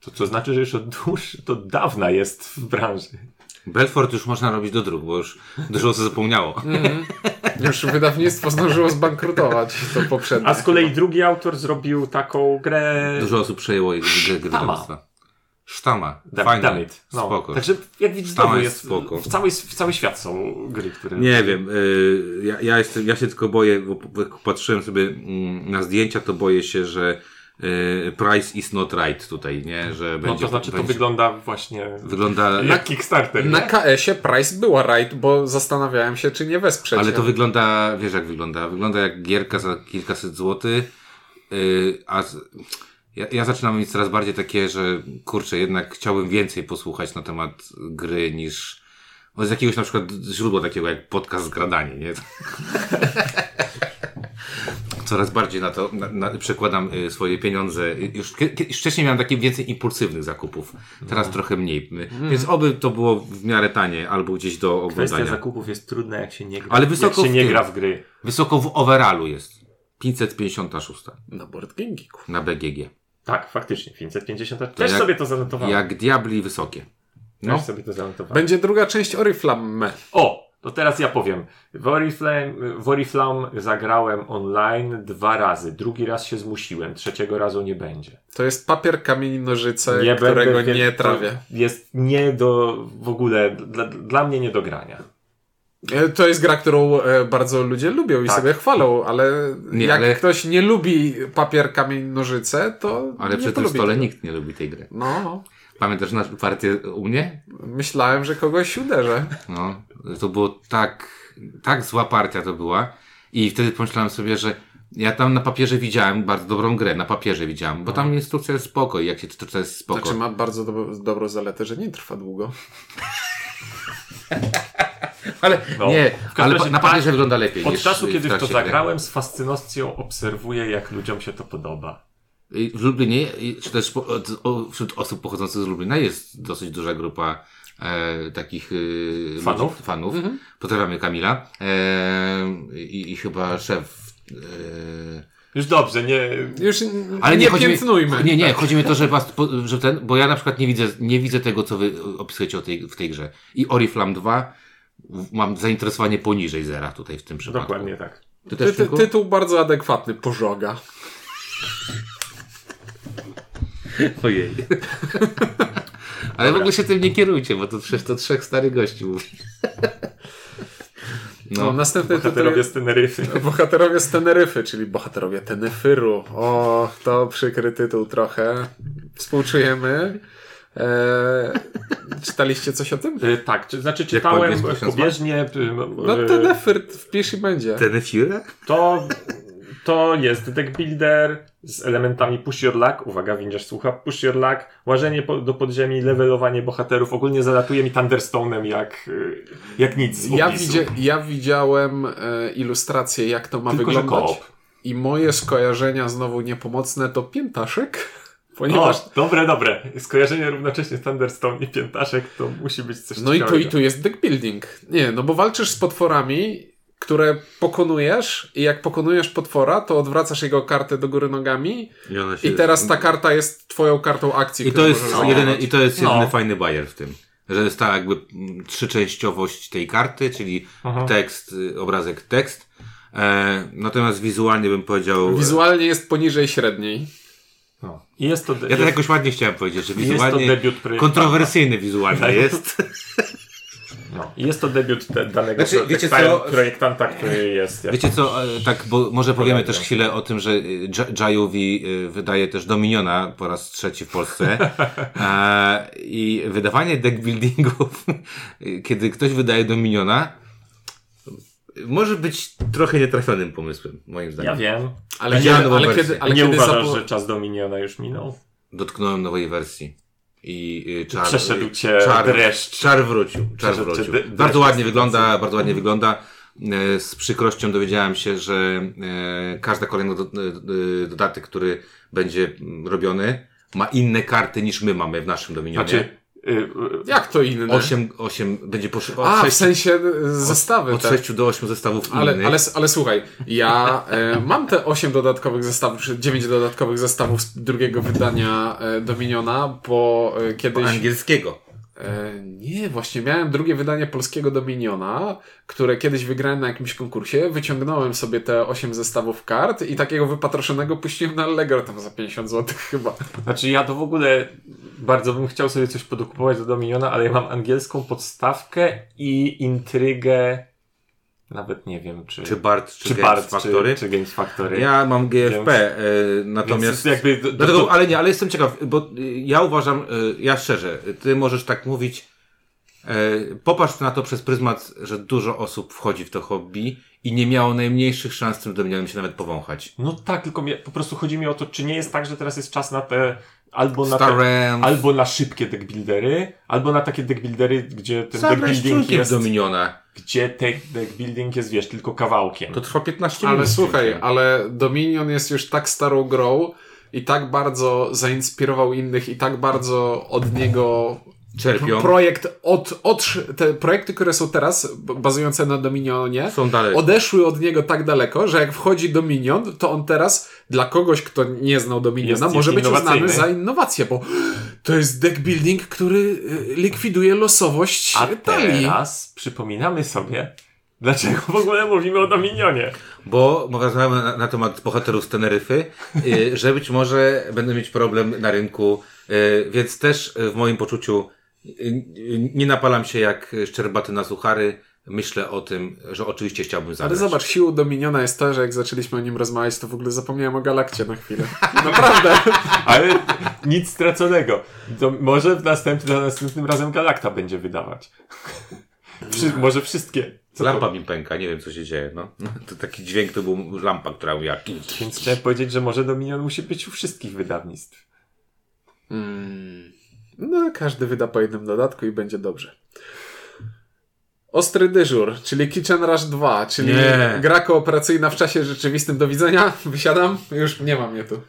To co znaczy, że już od dłuż, to od dawna jest w branży. Belfort już można robić do dróg, bo już dużo osób zapomniało. Już wydawnictwo zdążyło zbankrutować to poprzednie. A z kolei drugi autor zrobił taką grę Dużo osób przejęło jej grę wydawnictwa. Sztama. Fajne. Damit. No. Spoko. Także jak widzisz, Sztama jest jest, spoko. w, cały, w cały świat są gry, które... Nie wiem, y, ja, ja, jestem, ja się tylko boję, bo jak patrzyłem sobie mm, na zdjęcia, to boję się, że price is not right tutaj, nie? Że No będzie, to znaczy to będzie, wygląda właśnie wygląda jak Kickstarter. Na? KS-ie price była right, bo zastanawiałem się, czy nie wesprzeć. Ale to wygląda, wiesz jak wygląda? Wygląda jak gierka za kilkaset złotych, yy, a z, ja, ja zaczynam mieć coraz bardziej takie, że kurczę, jednak chciałbym więcej posłuchać na temat gry niż z jakiegoś na przykład źródła takiego jak podcast Gradanie, nie? coraz bardziej na to na, na, przekładam y, swoje pieniądze. Y, Już, już wcześniej miałem takie więcej impulsywnych zakupów, teraz trochę mniej. Y, Więc oby to było w miarę tanie albo gdzieś do Kwestia oglądania. zakupów jest trudna, jak się nie gra, Ale wysoko jak się w nie gra w gry. Wysoko w overallu jest. 556 Na Board na BGG. Tak, faktycznie, 550. Też jak- sobie to zanotowałem. Jak diabli wysokie. Też sobie to zanotowałem. Będzie druga część Oriflamme. O, to teraz ja powiem. W Oriflame, w Oriflame zagrałem online dwa razy. Drugi raz się zmusiłem, trzeciego razu nie będzie. To jest papier, kamień, nożyce, Nie którego będę, nie trawię. Jest nie do, w ogóle, dla, dla mnie nie do grania. E, To jest gra, którą e, bardzo ludzie lubią i Tak. sobie chwalą, ale Nie, jak ale- ktoś nie lubi papier, kamień, nożyce, to Ale nie przy tym stole tego. nikt nie lubi tej gry. No, Pamiętasz na partię u mnie? myślałem, że kogoś uderzę. No, to było tak, tak zła partia to była. I wtedy pomyślałem sobie, że ja tam na papierze widziałem bardzo dobrą grę, na papierze widziałem, bo tam instrukcja jest spoko i jak się to, to jest spoko. Znaczy ma bardzo do, dobrą zaletę, że nie trwa długo. ale No. nie, ale razie na tak, papierze wygląda lepiej Od niż czasu, kiedy w to gry. zagrałem, z fascynacją obserwuję, jak ludziom się to podoba. W Lublinie, czy też wśród osób pochodzących z Lublina jest dosyć duża grupa e, takich e, Fanów? Ludzi, fanów. Pozdrawiamy Kamila. E, i, I chyba szef. E, Już dobrze, nie... Już ale nie, nie, chodzi mi, piętnujmy. Nie, nie, chodzi mi o to, że, was, że ten, bo ja na przykład nie widzę, nie widzę tego, co wy opisujecie o tej, w tej grze. I Oriflam 2 w- mam zainteresowanie poniżej zera tutaj w tym przypadku. Dokładnie tak. Ty Ty, tytuł bardzo adekwatny, pożoga. Ojej. Ale w ogóle się tym nie kierujcie, bo to przecież to trzech starych gości mówi. No, No, następny tytuł Bohaterowie z Teneryfy. Bohaterowie z Teneryfy, czyli bohaterowie Tenefyru. O, to przykry tytuł trochę. Współczujemy. Eee, czytaliście coś o tym? Y, Tak, czy, znaczy czytałem pobieżnie. y, No y, Tenefyr wpisz i będzie. Tenefire? To, to jest deck builder z elementami push your luck. Uwaga, windziarz słucha. Push your luck. Łażenie po, do podziemi, levelowanie bohaterów. Ogólnie zalatuje mi Thunderstone'em jak, y, jak nic Ja, widzie, ja widziałem e, ilustrację, jak to ma Tylko, wyglądać. I moje skojarzenia znowu niepomocne to piętaszek. Ponieważ O, dobre, dobre. Skojarzenie równocześnie Thunderstone i piętaszek to musi być coś No i tu, ciekawego. i tu jest deck building. Nie, no bo walczysz z potworami, które pokonujesz i jak pokonujesz potwora, to odwracasz jego kartę do góry nogami I, i teraz ta karta jest twoją kartą akcji. I którą to jest jedyny, i to jest No. jedyny fajny bajer w tym. Że jest ta jakby trzyczęściowość tej karty, czyli Aha. tekst, y, obrazek, tekst. E, natomiast wizualnie bym powiedział. Wizualnie jest poniżej średniej. No. I jest to, de- Ja to jest, jakoś ładnie chciałem powiedzieć, że jest to wizualnie debiut kontrowersyjny wizualnie Tak. jest. No. I jest to debiut te, danego Znaczy, wiecie projektanta, co? projektanta, który jest. jak- Wiecie co, e, tak, bo może powiemy też chwilę o tym, że y, J- Jajuvi y, wydaje też Dominiona po raz trzeci w Polsce. E, I wydawanie deck buildingów, y, kiedy ktoś wydaje Dominiona, może być trochę nietrafionym pomysłem, moim zdaniem. Ja wiem. Ale, Widziałem nową ale, kiedy, ale nie kiedy uważasz, zapo- że czas Dominiona już minął? Dotknąłem nowej wersji. I y, czar, Przeszedł cię czar, dreszcz. Czar wrócił. Czar Przeszedł wrócił. de- bardzo dreszcz ładnie wygląda, bardzo ładnie wygląda. E, Z przykrością dowiedziałem się, że e, każda kolejna do, e, dodatek, który będzie mm, robiony, ma inne karty niż my mamy w naszym Dominionie. Znaczy, Jak to inne? Osiem, osiem będzie posz... od, A, w sześciu, sensie e, zestawy. od te. 6 do 8 zestawów Ale, innych. ale, ale słuchaj, ja e, mam te 8 dodatkowych zestawów, czy 9 dodatkowych zestawów z drugiego wydania e, Dominiona, bo e, kiedyś... Angielskiego. E, nie, właśnie miałem drugie wydanie polskiego Dominiona, które kiedyś wygrałem na jakimś konkursie. Wyciągnąłem sobie te 8 zestawów kart i takiego wypatroszonego puściłem na Allegro tam za 50 zł chyba. Znaczy ja to w ogóle bardzo bym chciał sobie coś podokupować do Dominiona, ale ja mam angielską podstawkę i intrygę nawet nie wiem czy Czy Bart, czy, czy Games Bart, Factory. Czy, czy Games Factory. Ja mam GFP, e, Więc natomiast... jakby do, do, Dlatego, do, ale nie, ale jestem ciekaw, bo y, ja uważam, y, ja szczerze, ty możesz tak mówić, e, popatrz na to przez pryzmat, że dużo osób wchodzi w to hobby i nie miało najmniejszych szans tym dominionem się nawet powąchać. No tak, tylko mnie, po prostu chodzi mi o to, czy nie jest tak, że teraz jest czas na te albo na, te, albo na szybkie deckbuildery, albo na takie deckbuildery, gdzie ten Zagrać deckbuilding jest, do Miniona. gdzie ten deckbuilding jest, wiesz, tylko kawałkiem. To trwa 15 minut. Ale słuchaj, ale Dominion jest już tak starą grą i tak bardzo zainspirował innych i tak bardzo od niego Czerpią. projekt od, od te projekty, które są teraz bazujące na Dominionie Są dalej. odeszły od niego tak daleko, że jak wchodzi Dominion, to on teraz dla kogoś, kto nie znał Dominiona, Jest- może jest być uznany za innowację, bo to jest deck building, który y, likwiduje losowość A talii. teraz przypominamy sobie, dlaczego w ogóle mówimy o Dominionie. Bo rozmawiamy na, na temat bohaterów z Teneryfy, y, że być może będę mieć problem na rynku, y, więc też w moim poczuciu nie napalam się jak szczerbaty na suchary. Myślę o tym, że oczywiście chciałbym zagrać. Ale zobacz, siłą Dominiona jest to, że jak zaczęliśmy o nim rozmawiać, to w ogóle zapomniałem o Galakcie na chwilę. Naprawdę. Ale nic straconego. To może w następnym, następnym razem Galakta będzie wydawać. Wszy, może wszystkie. Co to? Lampa mi pęka, nie wiem co się dzieje. No. To taki dźwięk to był lampa, która mówiła. Więc chciałem powiedzieć, że może Dominion musi być u wszystkich wydawnictw. Mm. No, każdy wyda po jednym dodatku i będzie dobrze. Ostry dyżur, czyli Kitchen Rush 2, czyli Nie. gra kooperacyjna w czasie rzeczywistym. Do widzenia, wysiadam, już nie mam mnie tu.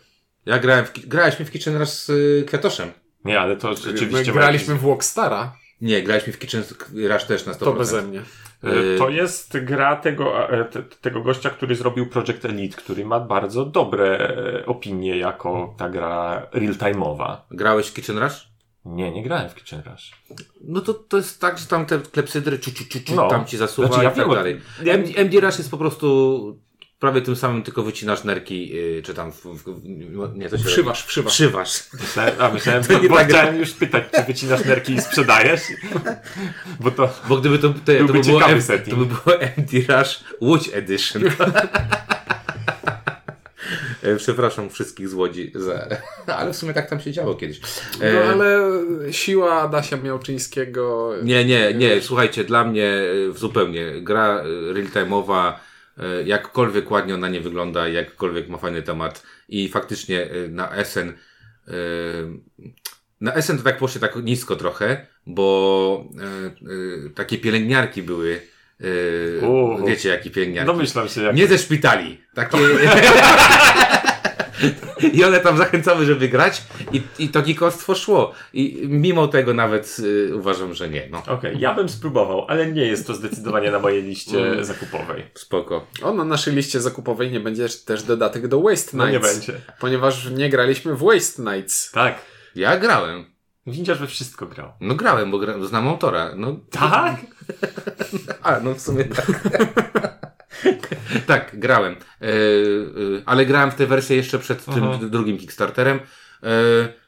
Ja grałem w, ki- graliśmy w Kitchen Rush z y, Kwiatoszem. Nie, ale to My rzeczywiście... ma graliśmy w Walkstara, Nie, graliśmy w Kitchen Rush też na 100%. to beze mnie. jakiś- E, To jest gra tego, e, te, tego gościa, który zrobił Project Elite, który ma bardzo dobre e, opinie jako ta gra real-time'owa. Grałeś w Kitchen Rush? Nie, nie grałem w Kitchen Rush. No to, to jest tak, że tam te klepsydry ciu, ciu, ciu, ciu, No. tam ci zasuwa Znaczy, ja i tak wiem dalej. MD, MD Rush jest po prostu prawie tym samym, tylko wycinasz nerki, yy, czy tam w, w, nie, to się Wszywasz, wszywasz. Przywasz. Myślałem, a myślałem, To nie bo ta gra. chciałem już pytać, czy wycinasz nerki i sprzedajesz? Bo to... Bo gdyby to, to, to, by było, setting. to by było MD Rush Łódź Edition. E, Przepraszam wszystkich z Łodzi, za... ale w sumie tak tam się działo kiedyś. No E, ale siła Adasia Miałczyńskiego... Nie, nie, nie, słuchajcie, dla mnie e, zupełnie gra real-time'owa, jakkolwiek ładnie ona nie wygląda, jakkolwiek ma fajny temat i faktycznie na SN na SN to tak poszło tak nisko trochę, bo takie pielęgniarki były, U. wiecie jakie pielęgniarki? Domyślam się, jak... Nie ze szpitali. Takie. I one tam zachęcały, żeby grać i, i to gikostwo szło. I mimo tego nawet y, uważam, że nie. No, Okej, ja bym spróbował, ale nie jest to zdecydowanie na mojej liście zakupowej. spoko. O, na naszej liście zakupowej nie będzie też dodatek do Waste No Nights. nie będzie. Ponieważ nie graliśmy w Waste Nights. Tak. Ja grałem. Windziarz we wszystko grał. No grałem, bo gra, znam autora. No, Tak? a, no w sumie tak. tak, grałem. E, e, ale grałem w tę wersję jeszcze przed tym Aha. drugim Kickstarterem. E,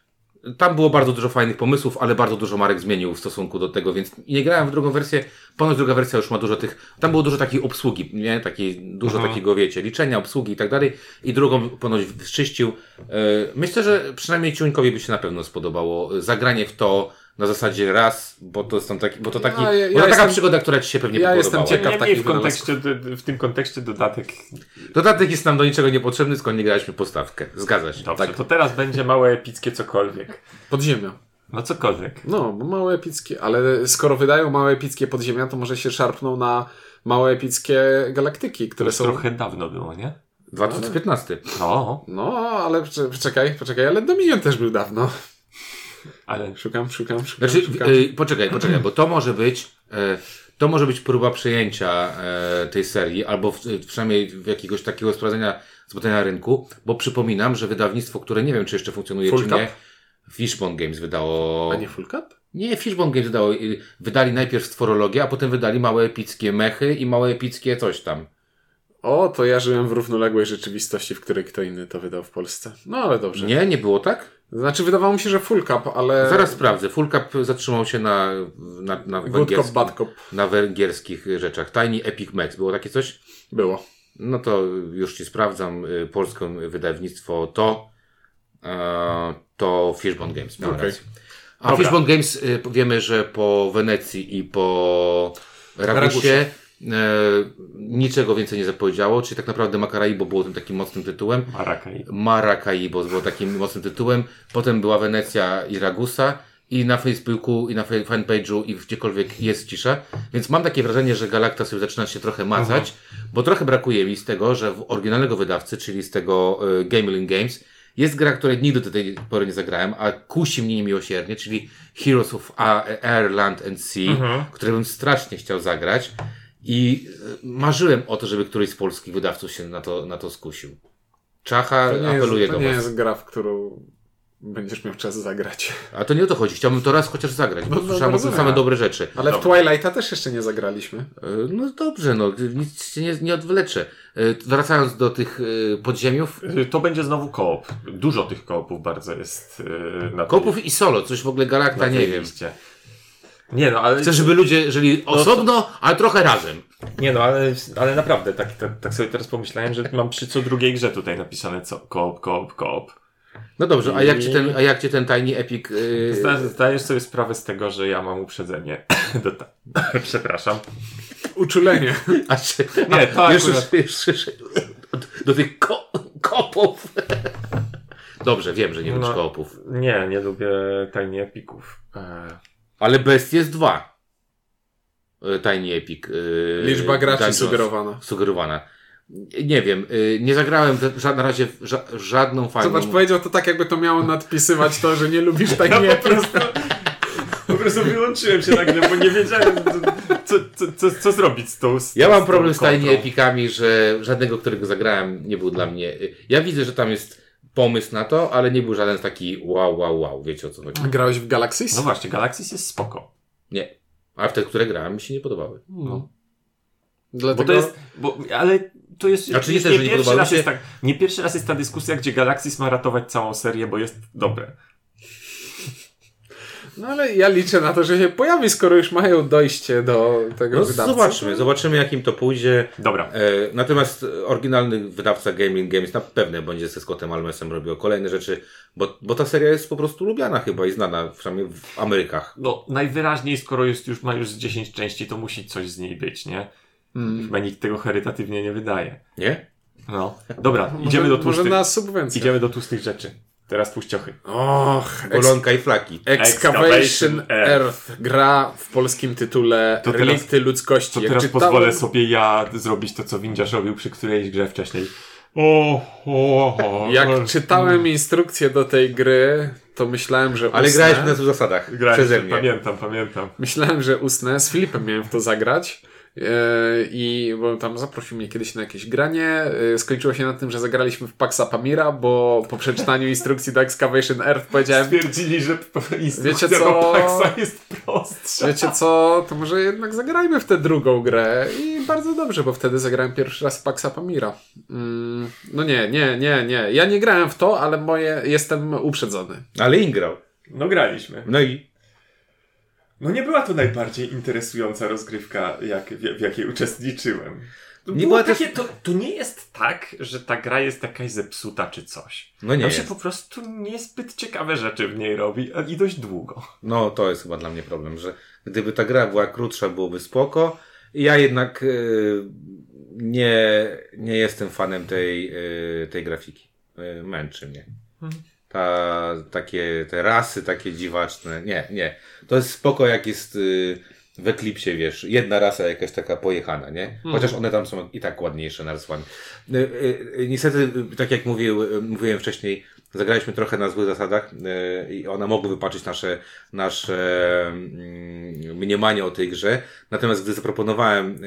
tam było bardzo dużo fajnych pomysłów, ale bardzo dużo Marek zmienił w stosunku do tego, więc nie grałem w drugą wersję. Ponoć druga wersja już ma dużo tych. Tam było dużo takiej obsługi, nie? Takiej, dużo Mhm. takiego, wiecie, liczenia, obsługi i tak dalej. I drugą ponoć wyczyścił. E, myślę, że przynajmniej Ciuńkowi by się na pewno spodobało zagranie w to na zasadzie raz, bo to jest tam taki, bo to taki, Ja- ja bo to taka jestem- przygoda, która ci się pewnie ja podobała. jestem ciekaw. Nie, w, kontekście, w tym kontekście dodatek. Dodatek jest nam do niczego niepotrzebny, skąd nie graliśmy postawkę. Zgadza się. Dobrze, Tak. to teraz będzie małe epickie cokolwiek. Podziemia. No cokolwiek. No, bo małe epickie, ale skoro wydają małe epickie podziemia, to może się szarpną na małe epickie galaktyki, To które już są... trochę dawno było, nie? 2015. No, No, ale poczekaj, poczekaj, ale Dominion też był dawno. Ale Szukam, szukam, szukam, Znaczy, szukam. y, poczekaj, poczekaj, bo to może być, e, to może być próba przejęcia e, tej serii, albo w, przynajmniej w jakiegoś takiego sprawdzenia, zbadania rynku, bo przypominam, że wydawnictwo, które nie wiem, czy jeszcze funkcjonuje, Full czy Cup? nie, Fishbone Games wydało... A nie Full Cup? Nie, Fishbone Games wydało, y, wydali najpierw stworologię, a potem wydali małe epickie mechy i małe epickie coś tam. O, to ja żyłem w równoległej rzeczywistości, w której kto inny to wydał w Polsce. No, ale dobrze. Nie, nie było tak? Znaczy, wydawało mi się, że Full Cup, ale... Zaraz sprawdzę. Full Cup zatrzymał się na, na, na, Good Cop, Cop. na węgierskich rzeczach. Tiny Epic Max. Było takie coś? Było. No to już ci sprawdzam. Y, Polskie wydawnictwo to e, to Fishbone Games. Miał Okej. rację. A Dobra. Fishbone Games y, wiemy, że po Wenecji i po Ragusie. Niczego więcej nie zapowiedziało, czyli tak naprawdę Macaraibo było tym takim mocnym tytułem. Marakaj. Maracaibo było takim mocnym tytułem. Potem była Wenecja i Ragusa. I na Facebooku, i na fanpage'u, i gdziekolwiek jest cisza. Więc mam takie wrażenie, że Galacta sobie zaczyna się trochę macać, bo trochę brakuje mi z tego, że w oryginalnego wydawcy, czyli z tego y, Gamelin Games, jest gra, której nigdy do tej pory nie zagrałem, a kusi mnie miłosiernie, czyli Heroes of Air, Land and Sea, które bym strasznie chciał zagrać. I y, marzyłem o to, żeby któryś z polskich wydawców się na to, na to skusił. Czacha To apeluje jest, to do nie was. jest gra, w którą będziesz miał czas zagrać. A to nie o to chodzi. Chciałbym to raz chociaż zagrać, bo No, no, słyszałem o tym same dobre rzeczy. Ale w Twilighta też jeszcze nie zagraliśmy. E, No dobrze, no nic się nie, nie odwleczę. E, Wracając do tych e, podziemiów, To będzie znowu koop. Dużo tych koopów bardzo jest na tej- kopów i solo, coś w ogóle Galakta, nie wiem. liście. Nie no, ale... Chcę, żeby ludzie żyli to- osobno, ale trochę razem. Nie no, ale, ale naprawdę, tak, tak, tak sobie teraz pomyślałem, że mam przy co drugiej grze tutaj napisane co, koop, koop, koop. No dobrze, a jak ci ten, a jak ci ten Tiny Epic... e, Zda- Zdajesz sobie sprawę z tego, że ja mam uprzedzenie. Do ta... Przepraszam. Uczulenie. a czy, Nie, to a, już, akurat- już, już, już, do tych ko, kopów. Dobrze, wiem, że nie lubisz No. koopów. Nie, nie lubię tajnie epików. E, Ale Best jest dwa. E, Tiny Epic. e, Liczba graczy Dungeons. sugerowana. sugerowana. Nie wiem, y, nie zagrałem w na razie w ża- żadną fajną. Zobacz, powiedział to tak, jakby to miało nadpisywać to, że nie lubisz tak nie. po prostu wyłączyłem się nagle, bo nie wiedziałem, co, co, co, co zrobić z tą. Z, Ja mam problem z. Tiny Epikami, że żadnego, którego zagrałem, nie był dla mnie. Ja widzę, że tam jest pomysł na to, ale nie był żaden taki wow, wow, wow. Wiecie o co chodzi? Grałeś w Galaxys? No właśnie, Galaxis jest spoko. Nie. A w te, które grałem, mi się nie podobały. No. Dlatego... Bo to jest, bo, ale to jest, Znaczy nie już też, nie pierwszy raz się- jest tak, nie pierwszy raz jest ta dyskusja, gdzie Galaxis ma ratować całą serię, bo jest dobre. No ale ja liczę na to, że się pojawi, skoro już mają dojście do tego No wydawcy. zobaczmy, zobaczymy jak im to pójdzie. Dobra. E, natomiast oryginalny wydawca Gaming Games na pewno będzie ze Scottem Almesem robił kolejne rzeczy, bo, bo ta seria jest po prostu lubiana chyba i znana, przynajmniej w Amerykach. No, najwyraźniej, skoro jest już, ma już z 10 części, to musi coś z niej być, nie? Hmm. Chyba nikt tego charytatywnie nie wydaje. Nie? No. Dobra, Może, idziemy do może tłustych, na subwencję. idziemy do tłustych rzeczy. Teraz tłuściochy. Och, Golonka i flaki. Excavation Earth. Gra w polskim tytule To teraz- Relikty ludzkości. To Jak teraz czytałem- pozwolę sobie ja zrobić to, co Windziarz robił przy którejś grze wcześniej. O, o, o, Jak czytałem instrukcję do tej gry, to myślałem, że Ale usnę. grałeś na tych zasadach. Grałem, przeze mnie. Pamiętam, pamiętam. Myślałem, że usnę. Z Filipem miałem w to zagrać. Yy, I bo tam zaprosił mnie kiedyś na jakieś granie. Yy, Skończyło się na tym, że zagraliśmy w Paxa Pamira, bo po przeczytaniu instrukcji do Excavation Earth powiedziałem, Stwierdzili, że instrukcja Wiecie co? do Paxa jest prostsza. wiecie co, to może jednak zagrajmy w tę drugą grę. I bardzo dobrze, bo wtedy zagrałem pierwszy raz w Paxa Pamira. Mm, no nie, nie, nie, nie. Ja nie grałem w to, ale moje jestem uprzedzony. Ale ingrał. No graliśmy. No i No nie była to najbardziej interesująca rozgrywka, jak, w, w jakiej uczestniczyłem. To, Nie było była też- takie, to, to nie jest tak, że ta gra jest jakaś zepsuta czy coś. no nie Tam się jest. po prostu niezbyt ciekawe rzeczy w niej robi i dość długo. No to jest chyba dla mnie problem, że gdyby ta gra była krótsza, byłoby spoko. Ja jednak y, nie, nie jestem fanem tej, y, tej grafiki. Y, męczy mnie. Mhm. Ta, takie, te rasy takie dziwaczne. Nie, nie. To jest spoko, jak jest y, w Eklipsie, wiesz, jedna rasa jakaś taka pojechana, nie? Chociaż one tam są i tak ładniejsze narysowani. Y, y, y, niestety, y, tak jak mówił, y, mówiłem wcześniej, zagraliśmy trochę na złych zasadach i one mogły wypaczyć nasze, nasze mm, mniemanie o tej grze. Natomiast gdy zaproponowałem,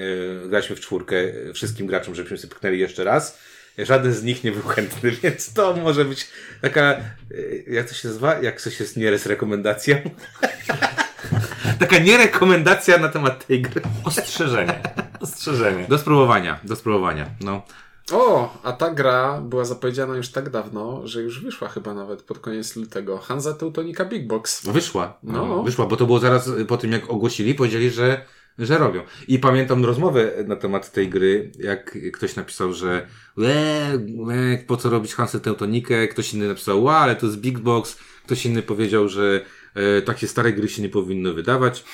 graliśmy w czwórkę wszystkim graczom, żebyśmy sobie pyknęli jeszcze raz, żaden z nich nie był chętny, więc to może być taka, y, jak to się nazywa? Jak coś jest nieres rekomendacją? taka nierekomendacja na temat tej gry. Ostrzeżenie. Ostrzeżenie. Do spróbowania, do spróbowania, no. O, a ta gra była zapowiedziana już tak dawno, że już wyszła chyba nawet pod koniec lutego. Hansa Teutonica Big Box. Wyszła. No. No. Wyszła, bo to było zaraz po tym, jak ogłosili, powiedzieli, że, że robią. I pamiętam rozmowę na temat tej gry, jak ktoś napisał, że e, e, po co robić Hansę Teutonikę, ktoś inny napisał, ła, ale to jest Big Box, ktoś inny powiedział, że e, takie stare gry się nie powinno wydawać.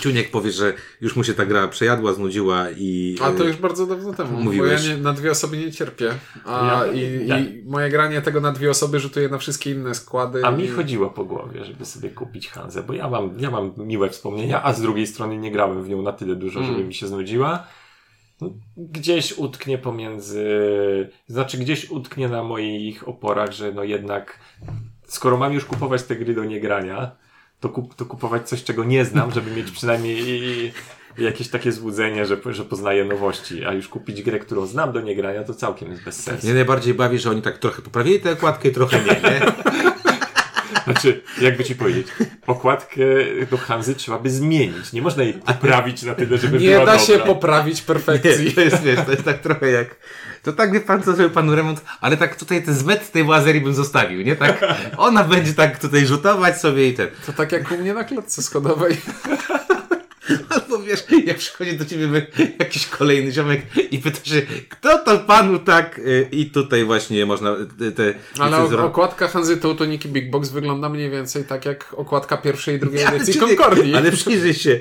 Ciuniek powie, że już mu się ta gra przejadła, znudziła i... A to już bardzo dawno temu, Mówiłeś. bo ja nie, na dwie osoby nie cierpię. A Ja- i, ja- i moje granie tego na dwie osoby rzutuje na wszystkie inne składy. A mi i... chodziło po głowie, żeby sobie kupić Hanzę, bo ja mam, ja mam miłe wspomnienia, a z drugiej strony nie grałem w nią na tyle dużo, żeby Mm. mi się znudziła. No, Gdzieś utknie pomiędzy, znaczy gdzieś utknie na moich oporach, że no jednak, skoro mam już kupować te gry do niegrania, to, kup, to kupować coś, czego nie znam, żeby mieć przynajmniej jakieś takie złudzenie, że, że poznaję nowości, a już kupić grę, którą znam do niegrania, to całkiem jest bez sensu. Mnie najbardziej bawi, że oni tak trochę poprawili tę okładkę, trochę nie, nie? Znaczy, jakby ci powiedzieć, okładkę do Hanzy trzeba by zmienić. Nie można jej poprawić na tyle, żeby Nie była da dobra. się poprawić perfekcji. Nie, to jest, wiesz, to jest tak trochę jak... To tak wie pan, co zrobił panu remont, ale tak tutaj ten zmet tej łazerii bym zostawił, nie? Tak, ona będzie tak tutaj rzutować sobie i ten. To tak jak u mnie na klatce schodowej. Albo wiesz, jak przychodzi do ciebie jakiś kolejny ziomek i pyta się, kto to panu tak... y, I tutaj właśnie można y, te... Ale licencje- o- okładka Hanzy Teutoniki Big Box wygląda mniej więcej tak jak okładka pierwszej i drugiej Ale edycji Concordii. Ale przyjrzyj się.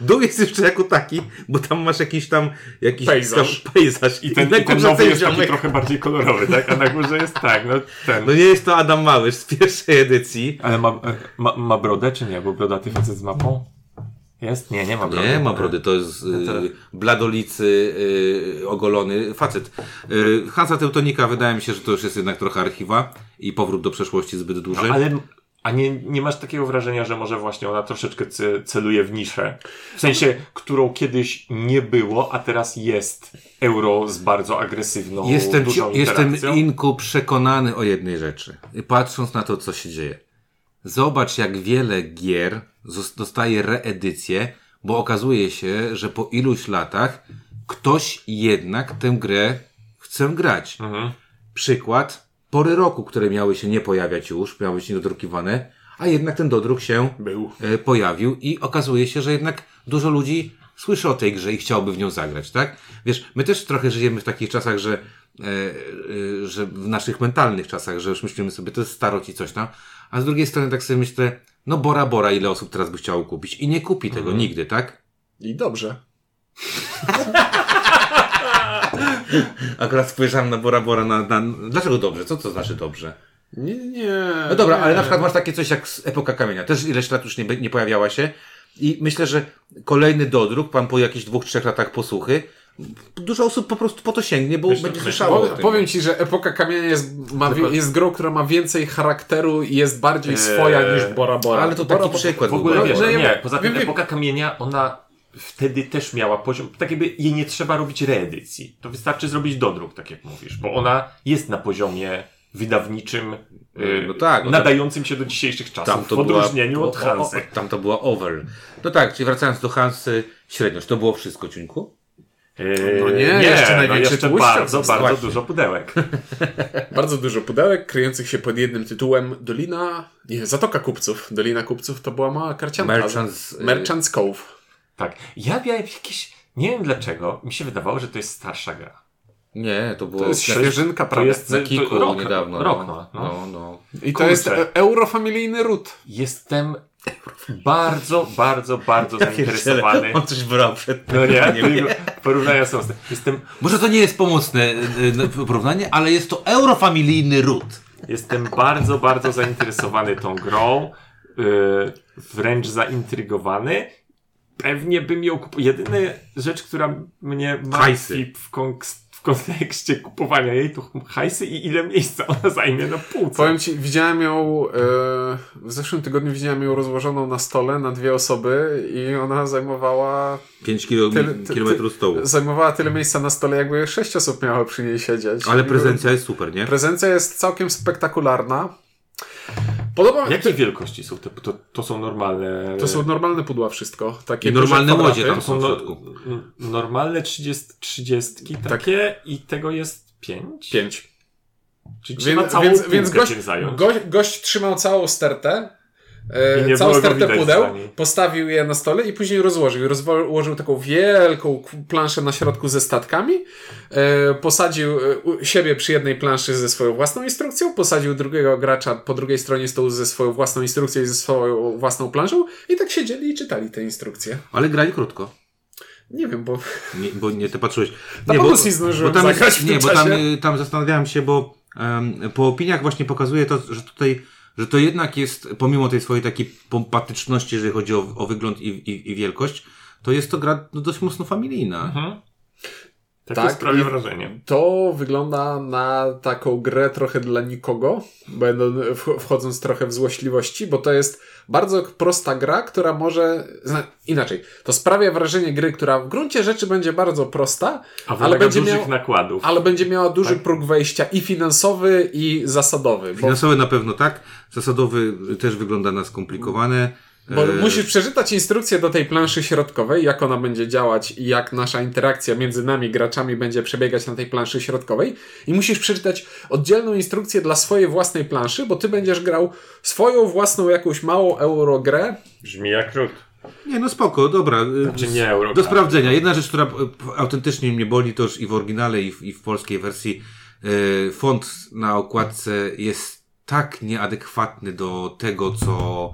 Dół jest jeszcze jako taki, bo tam masz jakiś tam jakiś Pejzaż. tam pejzaż. I ten, i ten nowy jest taki ziomek- trochę bardziej kolorowy, tak? A na górze jest tak, no ten. No nie jest to Adam Małysz z pierwszej edycji. Ale ma, ma, ma brodę, czy nie? Bo brodaty facet z mapą? Jest? Nie, nie ma brody. Nie ma brody, to jest to- y, bladolicy y, ogolony facet. Y, Hansa Teutonika wydaje mi się, że to już jest jednak trochę archiwa i powrót do przeszłości zbyt duży. No, ale a nie, nie masz takiego wrażenia, że może właśnie ona troszeczkę ce- celuje w niszę? W sensie, którą kiedyś nie było, a teraz jest euro z bardzo agresywną, Jestem, dużą jestem? Inku przekonany o jednej rzeczy. Patrząc na to, co się dzieje. Zobacz, jak wiele gier dostaje reedycję, bo okazuje się, że po iluś latach ktoś jednak tę grę chce grać. Mhm. Przykład, pory roku, które miały się nie pojawiać już, miały być niedodrukiwane, a jednak ten dodruk się Był. e, pojawił i okazuje się, że jednak dużo ludzi słyszy o tej grze i chciałoby w nią zagrać, tak? Wiesz, my też trochę żyjemy w takich czasach, że, że w naszych mentalnych czasach, że już myślimy sobie, to jest starość i coś tam, a z drugiej strony tak sobie myślę, no Bora Bora, ile osób teraz by chciało kupić i nie kupi tego nigdy, tak? I dobrze. Akurat spojrzałem na Bora Bora na, na... Dlaczego dobrze? Co to znaczy dobrze? Nie, nie. No dobra, nie. ale na przykład masz takie coś jak Epoka Kamienia. Też ileś lat już nie, nie pojawiała się. I myślę, że kolejny dodruk, pan po jakichś dwóch, trzech latach posłuchy, dużo osób po prostu po to sięgnie, bo Myślę- będzie słyszało powiem ci, że Epoka Kamienia jest, ma, jest grą, która ma więcej charakteru i jest bardziej Eee, swoja niż Bora Bora. Ale to Bora, taki przykład. W ogóle wiesz, Bora nie, ja- poza tym wiem. epoka kamienia, ona wtedy też miała poziom, tak jakby jej nie trzeba robić reedycji. To wystarczy zrobić dodruk, tak jak mówisz, bo ona jest na poziomie wydawniczym, yy, No tak, no to- nadającym się do dzisiejszych czasów, Tam to w odróżnieniu była, od Hansy. O, o, tam to była over. No tak, czyli wracając do Hansy, średniość. To było wszystko, Ciuńku? Yy, No nie, jeszcze największy no jeszcze bardzo, bardzo właśnie. dużo pudełek. Bardzo dużo pudełek kryjących się pod jednym tytułem Dolina... Nie, Zatoka Kupców. Dolina Kupców to była mała karcianka. Merchants, y- Merchants Cove. tak. Ja miałem jakieś, nie wiem dlaczego, mi się wydawało, że to jest starsza gra. Nie, to było To jest świeżynka prawie. jest- na to kiku rok- niedawno. rok no. no. no, no. I to Kurczę. jest e- eurofamilijny ród. Jestem bardzo, bardzo, bardzo zainteresowany. On coś brał przed No nie, porównania są. Jestem, Może to nie jest pomocne y, y, porównanie, ale jest to eurofamilijny ród. jestem bardzo, bardzo zainteresowany tą grą. Yy, wręcz zaintrygowany. Pewnie bym ją kupował. Jedyna rzecz, która mnie martwi w, konks- w kontekście kupowania jej, to hajsy i ile miejsca ona zajmie na półce. Powiem ci, widziałem ją, e, w zeszłym tygodniu widziałem ją rozłożoną na stole na dwie osoby i ona zajmowała, 5 kilo, Tyle- ty- kilometrów stołu. zajmowała tyle miejsca na stole, jakby sześć osób miało przy niej siedzieć. Ale prezencja jest super, nie? Prezencja jest całkiem spektakularna. Podoba Jakiej wielkości są te? To, to są normalne. To są normalne pudła wszystko. Takie I normalne łodzie tam są w no, środku. n- normalne 30, 30 takie i tego jest 5? Pięć. Czyli trzeba Więc, więc, więc gość, gość, gość trzymał całą stertę. E, całą stertę pudeł, postawił je na stole i później rozłożył. Rozłożył taką wielką planszę na środku ze statkami, e, posadził e, siebie przy jednej planszy ze swoją własną instrukcją, posadził drugiego gracza po drugiej stronie stołu ze swoją własną instrukcją i ze swoją własną planszą i tak siedzieli i czytali te instrukcje. Ale grali krótko. Nie wiem, bo Nie, bo nie, ty patrzyłeś. Nie, bonus nie zdążyłem tam, Nie, bo tam, tam zastanawiałem się, bo em, po opiniach właśnie pokazuje to, że tutaj, że to jednak jest, pomimo tej swojej takiej pompatyczności, jeżeli chodzi o, o wygląd i, i, i wielkość, to jest to gra no, dość mocno familijna. Mhm. Tak, Tak, to sprawia wrażenie. To wygląda na taką grę trochę dla nikogo, będą wch- wchodząc trochę w złośliwości, bo to jest bardzo prosta gra, która może. zna- Inaczej, to sprawia wrażenie gry, która w gruncie rzeczy będzie bardzo prosta, A ale będzie, dużych miał, nakładów. ale będzie miała duży Tak. próg wejścia i finansowy, i zasadowy. Bo, Finansowy na pewno tak, zasadowy też wygląda na skomplikowane. Bo E, musisz przeczytać instrukcję do tej planszy środkowej, jak ona będzie działać i jak nasza interakcja między nami, graczami, będzie przebiegać na tej planszy środkowej. I musisz przeczytać oddzielną instrukcję dla swojej własnej planszy, bo ty będziesz grał swoją własną jakąś małą eurogrę. Brzmi jak ród. Nie, no spoko, dobra. y, Znaczy nie euro. Do sprawdzenia. Jedna rzecz, która y, autentycznie mnie boli, to już i w oryginale, i w, i w polskiej wersji, y, font na okładce jest tak nieadekwatny do tego, co,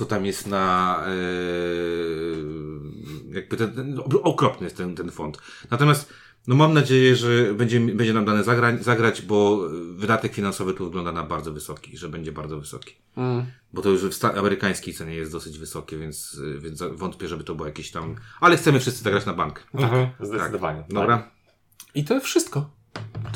co tam jest na, y, jakby ten, ten, okropny jest ten, ten font. Natomiast, no mam nadzieję, że będzie, będzie nam dane zagrać, zagrać, bo wydatek finansowy tu wygląda na bardzo wysoki, że będzie bardzo wysoki. Bo to już w amerykańskiej cenie jest dosyć wysokie, więc, więc wątpię, żeby to było jakieś tam. Ale chcemy wszyscy zagrać na bank. Mhm, zdecydowanie. Tak. Dobra. I to wszystko.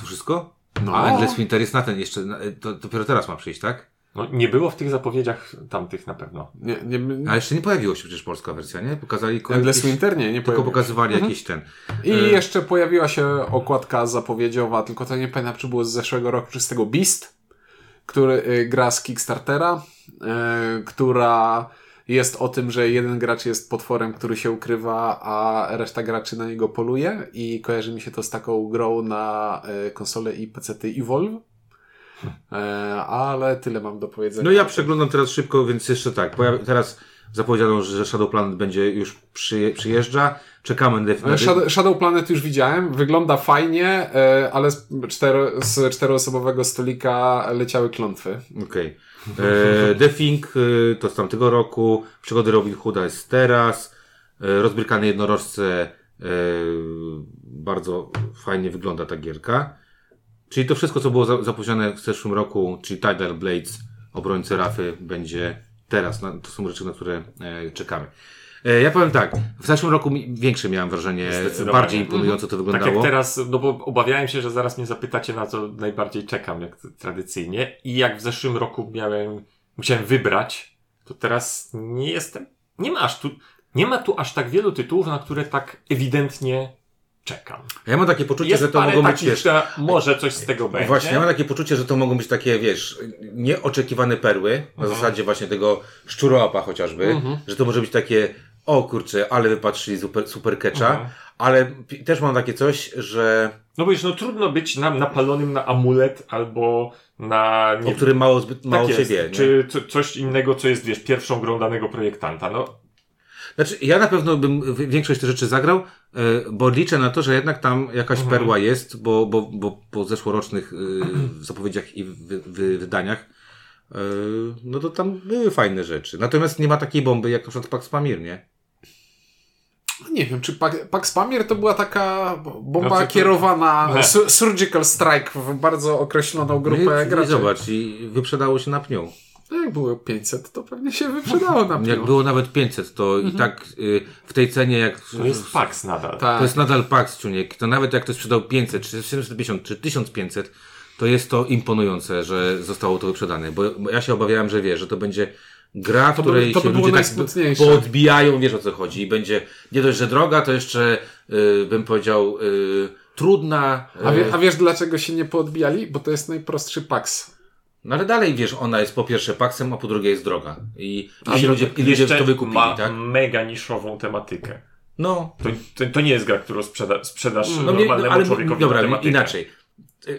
To wszystko? No. A Endless Winter jest na ten jeszcze. na- To dopiero teraz ma przyjść, tak? No, nie było w tych zapowiedziach tamtych na pewno. Nie, nie, A jeszcze nie pojawiła się przecież polska wersja, nie? Pokazali Endless Winter? Nie, nie Tylko pokazywali jakiś ten. I E, jeszcze pojawiła się okładka zapowiedziowa, tylko to nie pamiętam, czy było z zeszłego roku, czy z tego Beast, który y, gra z Kickstartera, y, która jest o tym, że jeden gracz jest potworem, który się ukrywa, a reszta graczy na niego poluje i kojarzy mi się to z taką grą na y, konsole i PC Evolve. E, ale tyle mam do powiedzenia. No ja przeglądam teraz szybko, więc jeszcze tak. Teraz zapowiedziano, że Shadow Planet będzie już przyje- przyjeżdża. Czekamy na, E, Shadow, Shadow Planet już widziałem, wygląda fajnie, e, ale z, cztero, z czteroosobowego stolika leciały klątwy. Okej. E, The Thing to z tamtego roku. Przygody Robin Hooda jest teraz. E, rozbrykane jednorożce. E, bardzo fajnie wygląda ta gierka. Czyli to wszystko, co było za, zapowiedziane w zeszłym roku, czyli Tidal Blades, Obrońcy Rafy, będzie teraz. Na, to są rzeczy, na które e, czekamy. E, ja powiem tak, w zeszłym roku większe miałem wrażenie, bardziej imponująco to Tak wyglądało. jak teraz, no bo obawiałem się, że zaraz mnie zapytacie, na co najbardziej czekam, jak tradycyjnie. I jak w zeszłym roku miałem, musiałem wybrać, to teraz nie jestem, nie ma aż tu, nie ma tu aż tak wielu tytułów, na które tak ewidentnie czekam. Ja mam takie poczucie, Jest że to mogą być, takich, wiesz, że może coś z tego będzie. Właśnie, ja mam takie poczucie, że to mogą być takie, wiesz, nieoczekiwane perły, na Mhm. zasadzie właśnie tego szczurołapa chociażby, że to może być takie, o kurczę, ale wypatrzyli super, super catcha, Mhm. ale też mam takie coś, że No bo już no trudno być nam napalonym na amulet albo na... o którym mało, zbyt mało tak się wie. nie? Czy co, coś innego, co jest, wiesz, pierwszą grą danego projektanta. No, Znaczy, ja na pewno bym większość tych rzeczy zagrał, e, bo liczę na to, że jednak tam jakaś Mhm. perła jest, bo, bo, bo po zeszłorocznych e, zapowiedziach i wy, wy, wydaniach, e, no to tam były fajne rzeczy. Natomiast nie ma takiej bomby jak na przykład Pax Pamir, nie? Nie wiem, czy Pax Pamir to była taka bomba Znaczy to- kierowana, Nie. su- surgical strike w bardzo określoną grupę no i, i graczy. zobacz, i wyprzedało się na pniu. No jak było 500, to pewnie się wyprzedało na Jak pił. było nawet 500, to i tak y, w tej cenie, jak to jest Pax nadal. Tak. to jest nadal Pax Czuniek, to nawet jak ktoś sprzedał 500, czy 750, czy 1500, to jest to imponujące, że zostało to wyprzedane, bo ja się obawiałem, że wie, że to będzie gra, w To by- której to by się było ludzie tak poodbijają, wiesz o co chodzi i będzie nie dość, że droga, to jeszcze y, bym powiedział y, trudna, y, A, wie, a wiesz dlaczego się nie poodbijali? Bo to jest najprostszy Pax. No ale dalej wiesz, ona jest po pierwsze Paxem, a po drugie jest droga i, i ludzie, i ludzie Jeszcze to wykupili, ma tak? mega niszową tematykę. No, To, to, to nie jest gra, którą sprzeda, sprzedasz No, normalnemu no, ale człowiekowi dobra, tematykę. inaczej.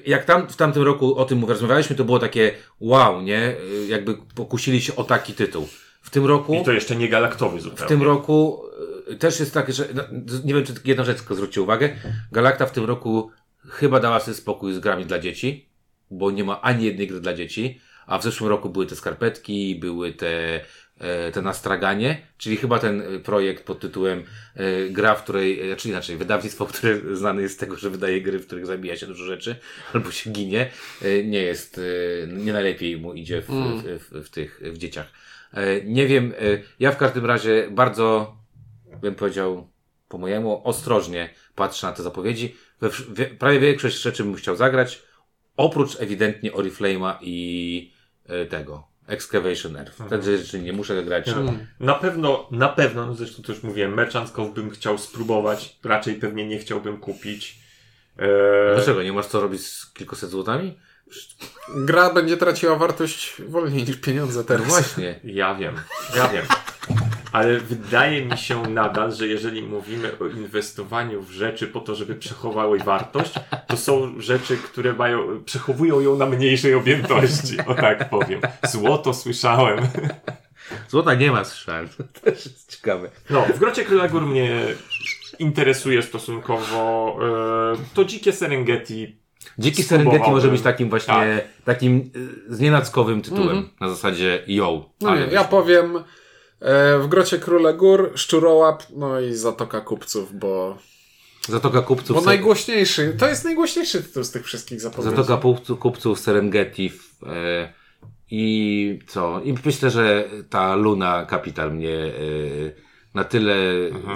Jak tam w tamtym roku o tym rozmawialiśmy, to było takie wow, nie? Jakby pokusili się o taki tytuł. W tym roku... I to jeszcze nie galaktowy W zupełnie. tym roku y, też jest tak, że no, nie wiem, czy jedna rzecz zwróćcie uwagę. Galakta w tym roku chyba dała sobie spokój z grami dla dzieci, bo nie ma ani jednej gry dla dzieci, a w zeszłym roku były te skarpetki, były te, e, te nastraganie, czyli chyba ten e, projekt pod tytułem e, gra, w której, e, czy inaczej, wydawnictwo, które znane jest z tego, że wydaje gry, w których zabija się dużo rzeczy, albo się ginie, nie jest, nie najlepiej mu idzie w, w, w, w tych, w dzieciach. Nie wiem, ja w każdym razie bardzo, bym powiedział, po mojemu, ostrożnie patrzę na te zapowiedzi. We, prawie większość rzeczy bym chciał zagrać, oprócz ewidentnie Oriflame'a i e, tego, Excavation Earth. Te rzeczy nie muszę grać. Na pewno, na pewno, no zresztą to już mówiłem, Merchant's Cove bym chciał spróbować, raczej pewnie nie chciałbym kupić. Eee, Dlaczego? Nie masz co robić z kilkuset złotami? Gra będzie traciła wartość wolniej niż pieniądze No teraz. właśnie. Ja wiem, ja wiem. Ale wydaje mi się nadal, że jeżeli mówimy o inwestowaniu w rzeczy po to, żeby przechowały wartość, to są rzeczy, które mają, przechowują ją na mniejszej objętości, o tak powiem. Złoto słyszałem. Złota nie ma, słyszałem. To też jest ciekawe. No, w Grocie Króla Gór mnie interesuje stosunkowo e, to dzikie Serengeti. Dziki. Serengeti może być takim właśnie, Tak. takim y, znienackowym tytułem. Na zasadzie yo. No ale nie, ja powiem e, w Grocie Króla Gór, Szczurołap, no i Zatoka Kupców, bo, Zatoka Kupców. bo najgłośniejszy, to jest najgłośniejszy tytuł z tych wszystkich zapowiedzi. Zatoka kupców, Serengeti w, e, i co? I myślę, że ta Luna Capital mnie e, na tyle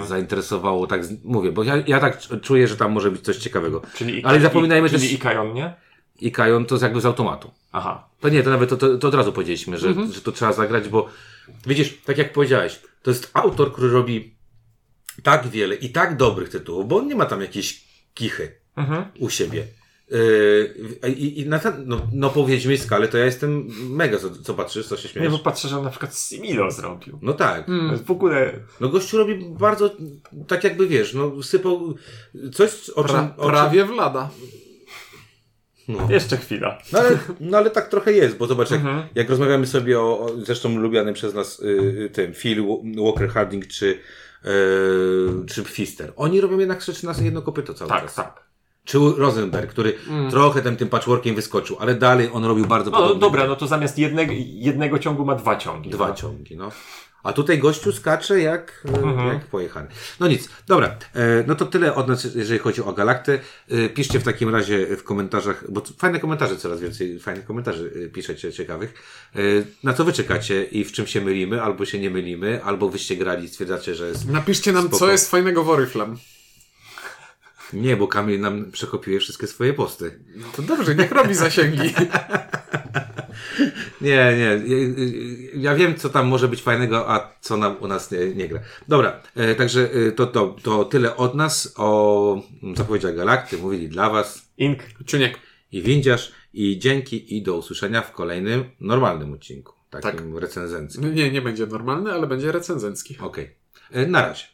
zainteresowało, tak z, mówię, bo ja, ja tak czuję, że tam może być coś ciekawego. Czyli Ale zapominajmy i, czyli też- Ikajon, nie? I Kajon to jest jakby z automatu. Aha. To nie, to nawet to, to, to od razu powiedzieliśmy, że, że to trzeba zagrać, bo widzisz, tak jak powiedziałeś, to jest autor, który robi tak wiele i tak dobrych tytułów, bo on nie ma tam jakiejś kichy Mhm. u siebie. Yy, I, i na ten, no, no po skale to ja jestem mega, co, co patrzysz, co się Nie, śmiejesz? bo patrzę, że on na przykład Similo zrobił. No tak. W ogóle No gościu robi bardzo, tak jakby wiesz, no sypał coś, o czym... Pra, o czym prawie w lada. No. jeszcze chwila. No ale, no ale tak trochę jest, bo zobacz, jak, Mhm. jak rozmawiamy sobie o, o zresztą lubianym przez nas y, y, tym Phil Walker Harding czy, y, czy Pfister. Oni robią jednak rzeczy na jedno kopyto cały Tak, czas. tak. Czy Rosenberg, który trochę tym, tym patchworkiem wyskoczył, ale dalej on robił bardzo No podobne dobra, no to zamiast jednego, jednego ciągu ma dwa ciągi. Dwa no. ciągi, no. A tutaj gościu skacze jak, e, Mhm. jak pojechany. No nic, dobra. E, no to tyle od nas, jeżeli chodzi o Galaktę. E, piszcie w takim razie w komentarzach, bo fajne komentarze, coraz więcej fajnych komentarzy piszecie ciekawych. E, na co wy czekacie i w czym się mylimy, albo się nie mylimy, albo wyście grali i stwierdzacie, że jest... Napiszcie nam, Spoko. co jest fajnego w Oriflame. Nie, bo Kamil nam przekopiuje wszystkie swoje posty. To dobrze, niech robi zasięgi. Nie, nie. Ja, wiem, co tam może być fajnego, a co nam u nas nie, nie gra. Dobra, e, także e, to, to, to tyle od nas o zapowiedziach Galakty. Mówili dla Was Ink. Ciuniek. i Windziarz i dzięki i do usłyszenia w kolejnym normalnym odcinku. Takim recenzenckim. Nie, nie będzie normalny, ale będzie recenzencki. Okej. E, Na razie.